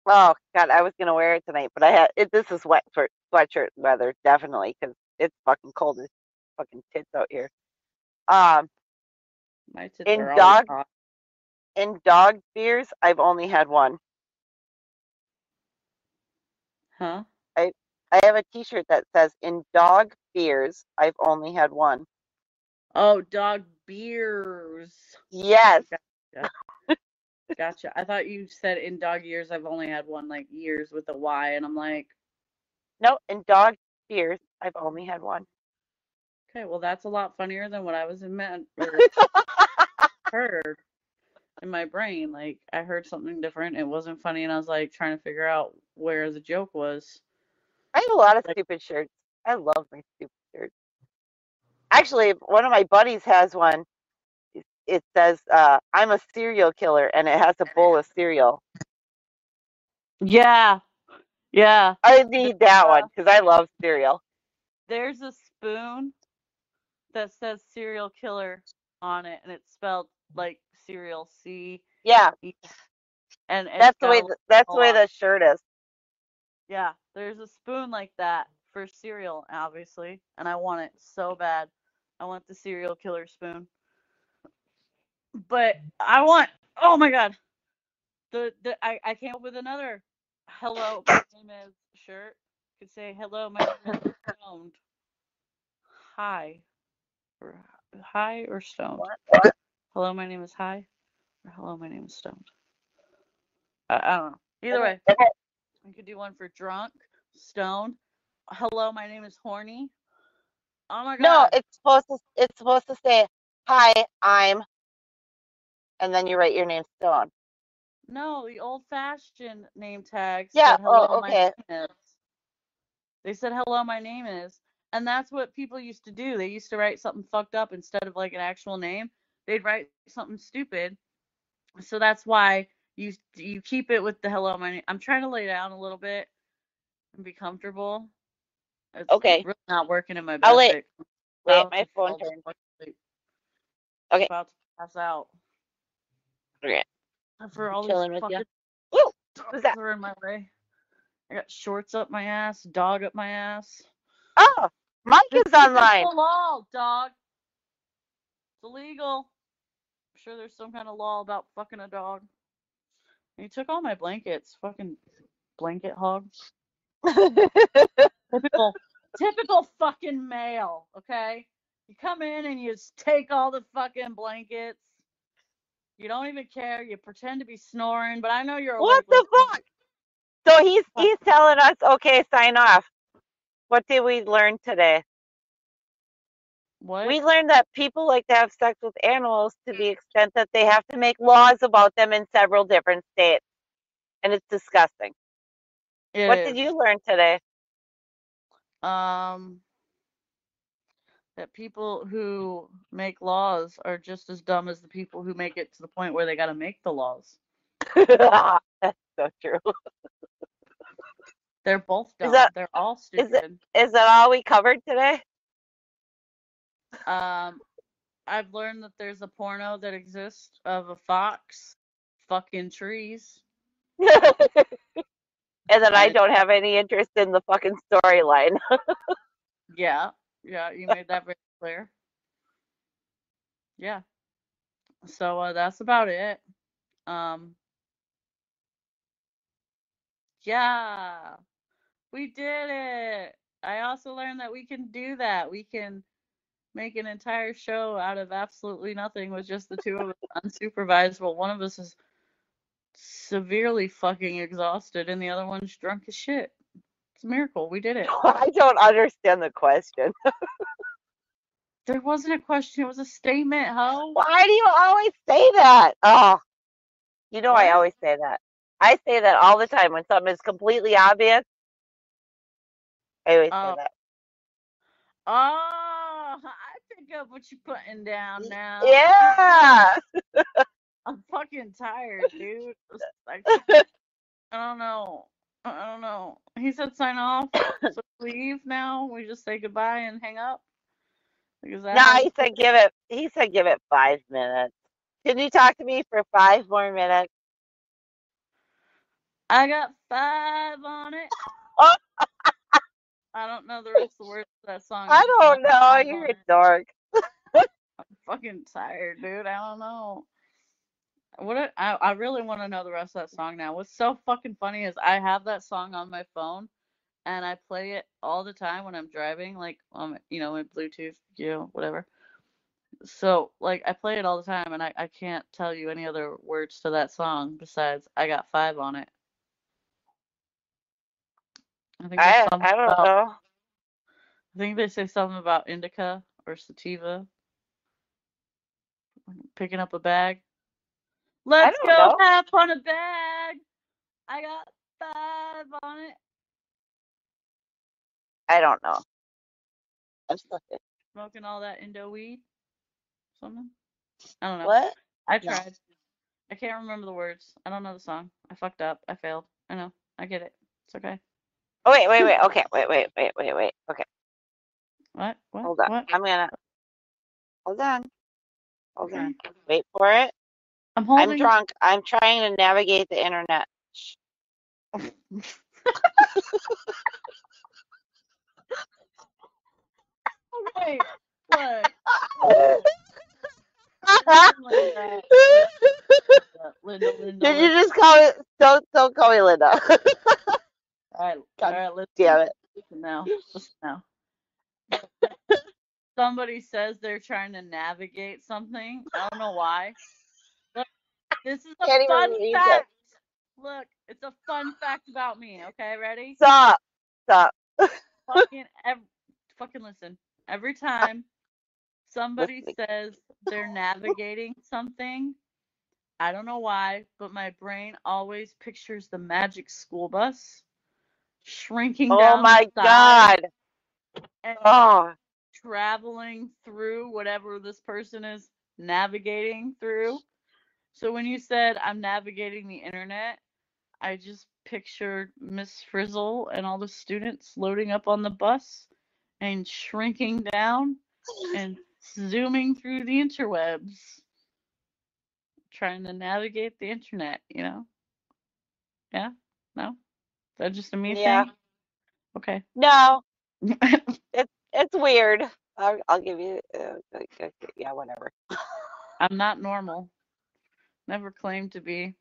oh God, I was gonna wear it tonight, but I had it. This is wet for sweatshirt weather, definitely, because it's fucking cold as fucking tits out here. Um, My tits In are dog- hot. in dog beers, I've only had one. Huh? I have a T-shirt that says, "In dog beers, I've only had one." Oh, dog beers. Yes, Gotcha. I thought you said in dog years I've only had one like years with a Y, and I'm like, no, in dog beers, I've only had one. okay, well that's a lot funnier than what I was meant heard in my brain. Like I heard something different. It wasn't funny, and I was like trying to figure out where the joke was. I have a lot of stupid shirts. I love my stupid shirts. Actually, one of my buddies has one. It- says, uh, "I'm a serial killer," and it has a bowl of cereal. Yeah, yeah. I need that one because I love cereal. There's a spoon that says serial killer on it, and it's spelled like cereal C. Yeah, E, And that's the way. a th- That's the way the shirt is. Yeah, there's a spoon like that for cereal, obviously, and I want it so bad. I want the serial killer spoon. But I want oh my god. The the I, I came up with another hello my name is shirt. Could say hello my name is stoned. Hi. Or hi or stoned. What? Hello my name is hi. Or hello my name is stoned. I, I don't know. Either way. We could do one for drunk, stone. Hello, my name is horny. Oh my god. No, it's supposed to. It's supposed to say, "Hi, I'm," and then you write your name Stone. No, the old fashioned name tags Yeah, hello, oh, my okay. They said hello, my name is. And that's what people used to do. They used to write something fucked up instead of like an actual name. They'd write something stupid. So that's why you you keep it with the hello, my name. I'm trying to lay down a little bit and be comfortable. It's Okay. really not working in my I'll lay- basic. Wait, my phone. Okay. About to pass out. Okay. For all Chilling these fucking Woo! Who's that? are in my way. I got shorts up my ass, dog up my ass. Oh, Mike is online. the law, dog. It's illegal. I'm sure there's some kind of law about fucking a dog. He took all my blankets. Fucking blanket hogs. Typical, typical fucking male. Okay, you come in and you just take all the fucking blankets. You don't even care. You pretend to be snoring, but I know you're what the fuck? So he's he's telling us, okay, sign off. What did we learn today? What? We learned that people like to have sex with animals to the extent that they have to make laws about them in several different states. And it's disgusting. It what is. did you learn today? um that people who make laws are just as dumb as the people who make it to the point where they got to make the laws. That's so true. They're both dumb. That- They're all stupid. Is that all we covered today? Um I've learned that there's a porno that exists of a fox fucking trees. and then I I- don't have any interest in the fucking storyline. Yeah. Yeah, you made that very clear. Yeah. So uh, that's about it. Um Yeah, we did it. I also learned that we can do that. We can make an entire show out of absolutely nothing with just the two of us unsupervised. Well, one of us is severely fucking exhausted and the other one's drunk as shit. It's a miracle. We did it. I don't understand the question. There wasn't a question, it was a statement, huh? Why do you always say that? Oh, you know I always say that. I say that all the time when something is completely obvious. I always say Oh, that. oh, pick up what you're putting down now. Yeah. I'm fucking tired, dude. I don't know. I don't know. He said sign off. So leave now. We just say goodbye and hang up. That No, how he said give it. He said give it five minutes. Can you talk to me for five more minutes? I got five on it. Oh, I don't know the rest of the words of that song. I I just know don't know. You're a dork. I'm fucking tired, dude. I don't know. What a- I I really want to know the rest of that song now. What's so fucking funny is I have that song on my phone and I play it all the time when I'm driving, like um you know, with Bluetooth, you know, whatever. So like I play it all the time and I, I can't tell you any other words to that song besides I got five on it. I think I I don't about know. I think they say something about indica or sativa picking up a bag. Let's go know. have fun a bag. I got five on it. I don't know. I'm here. Smoking all that Indo weed. Something. I don't know. What? I No. tried. I can't remember the words. I don't know the song. I fucked up. I failed. I know. I get it. It's okay. Oh wait, wait, wait. Okay, wait, wait, wait, wait, wait. Okay, What? What? hold on. What? I'm gonna hold on. Hold Okay. on. Wait for it. I'm holding. I'm drunk. I'm trying to navigate the internet. Shh. okay. Look. Look. Linda. Linda. Linda. Linda. Did you just call it? Don't don't call me Linda. All right. All God right. Listen. damn it. Listen now. Listen now. Somebody says they're trying to navigate something. I don't know why. This is a Can't fun read it. fact. Look, it's a fun fact about me. Okay, ready? Stop. Stop. fucking ev- fucking listen. Every time somebody says they're navigating something, I don't know why, but my brain always pictures the magic school bus shrinking Oh down Oh my God. and Oh. Traveling through whatever this person is navigating through. So when you said I'm navigating the internet, I just pictured Miss Frizzle and all the students loading up on the bus and shrinking down and zooming through the interwebs, trying to navigate the internet, you know? Yeah? No? Is that just a me Yeah. thing? Okay. No. It's it's weird. I'll I'll give you. Uh, like, uh, yeah, whatever. I'm not normal. Never claimed to be.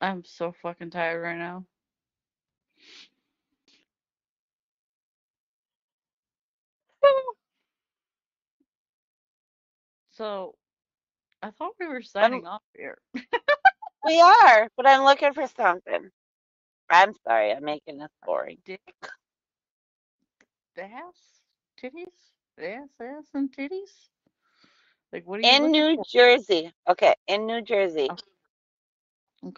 I'm so fucking tired right now. So I thought we were I'm, signing off here. we are, but I'm looking for something. I'm sorry. I'm making this boring. Dick, ass, titties, ass, ass, and titties. Like, what are you In New for? Jersey, okay, in New Jersey, Oh,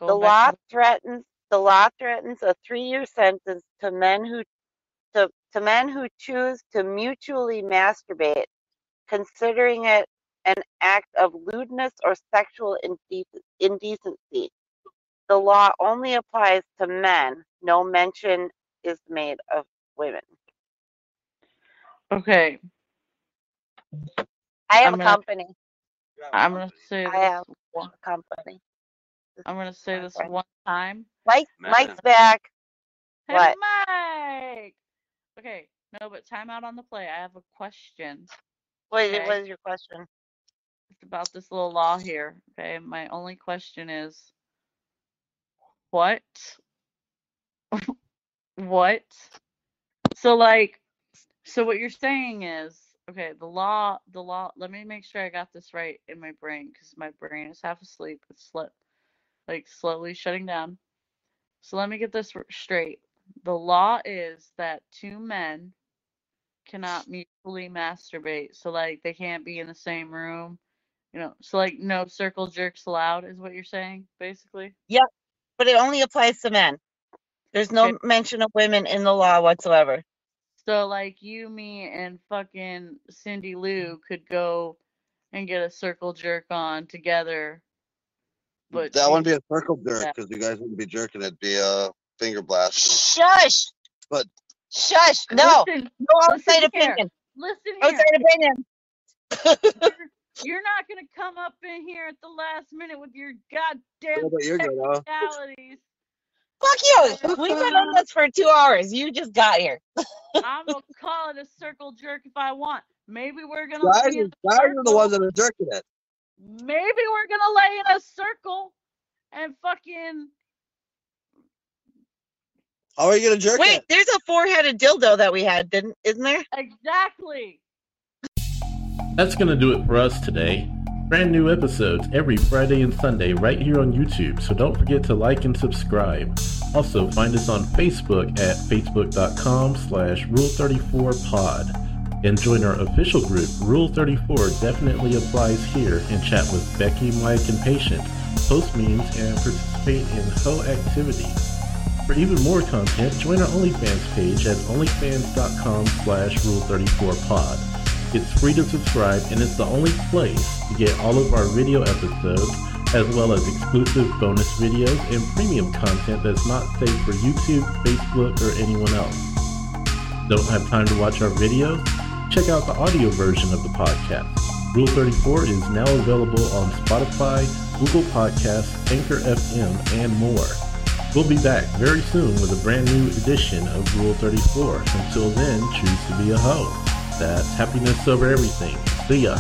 the law to threatens the law threatens a three-year sentence to men who to, to men who choose to mutually masturbate, considering it an act of lewdness or sexual indec- indecency. The law only applies to men. No mention is made of women. Okay, I have I'm a gonna company. I'm gonna say I this have one. a company. This I'm gonna is say my this friend. one time. Mike, Man. Mike's back. Hey, What? Mike. Okay, no, but time out on the play. I have a question. What is, Okay, what is your question? it's about this little law here. Okay, my only question is, What? what? So like so what you're saying is okay, the law the law let me make sure I got this right in my brain cuz my brain is half asleep. It's sli- like slowly shutting down. So let me get this straight. The law is that two men cannot mutually masturbate. So like they can't be in the same room. You know, so like no circle jerks allowed is what you're saying, basically. Yep. But it only applies to men. There's no Okay. mention of women in the law whatsoever. So like you, me, and fucking Cindy Lou could go and get a circle jerk on together. But that she- wouldn't be a circle jerk Yeah. because you guys wouldn't be jerking. It'd be a finger blast. Shush. But- Shush. No. listen, No outside listen here. opinion. listen here. Outside opinion. You're, you're not gonna come up in here at the last minute with your goddamn but you're good, huh? technicalities. Fuck you. We've been on this for two hours. You just got here. I'm gonna call it a circle jerk if I want. Maybe we're gonna Guys, lay in are- a guys are the ones circle. that are jerking it. Maybe we're gonna lay in a circle and fucking How are you gonna jerk Wait, it? there's a four-headed dildo that we had, didn't isn't there? exactly. That's going to do it for us today. Brand new episodes every Friday and Sunday right here on YouTube, so don't forget to like and subscribe. Also, find us on Facebook at facebook.com slash rule34pod. And join our official group, Rule 34 definitely applies here, and chat with Becky, Mike, and Patient, post memes, and participate in ho activities. For even more content, join our OnlyFans page at onlyfans.com slash rule34pod. It's free to subscribe and it's the only place to get all of our video episodes as well as exclusive bonus videos and premium content that's not safe for YouTube, Facebook, or anyone else. Don't have time to watch our videos? Check out the audio version of the podcast. Rule 34 is now available on Spotify, Google Podcasts, Anchor FM, and more. We'll be back very soon with a brand new edition of Rule 34. Until then, choose to be a hoe. That's happiness over everything. See ya.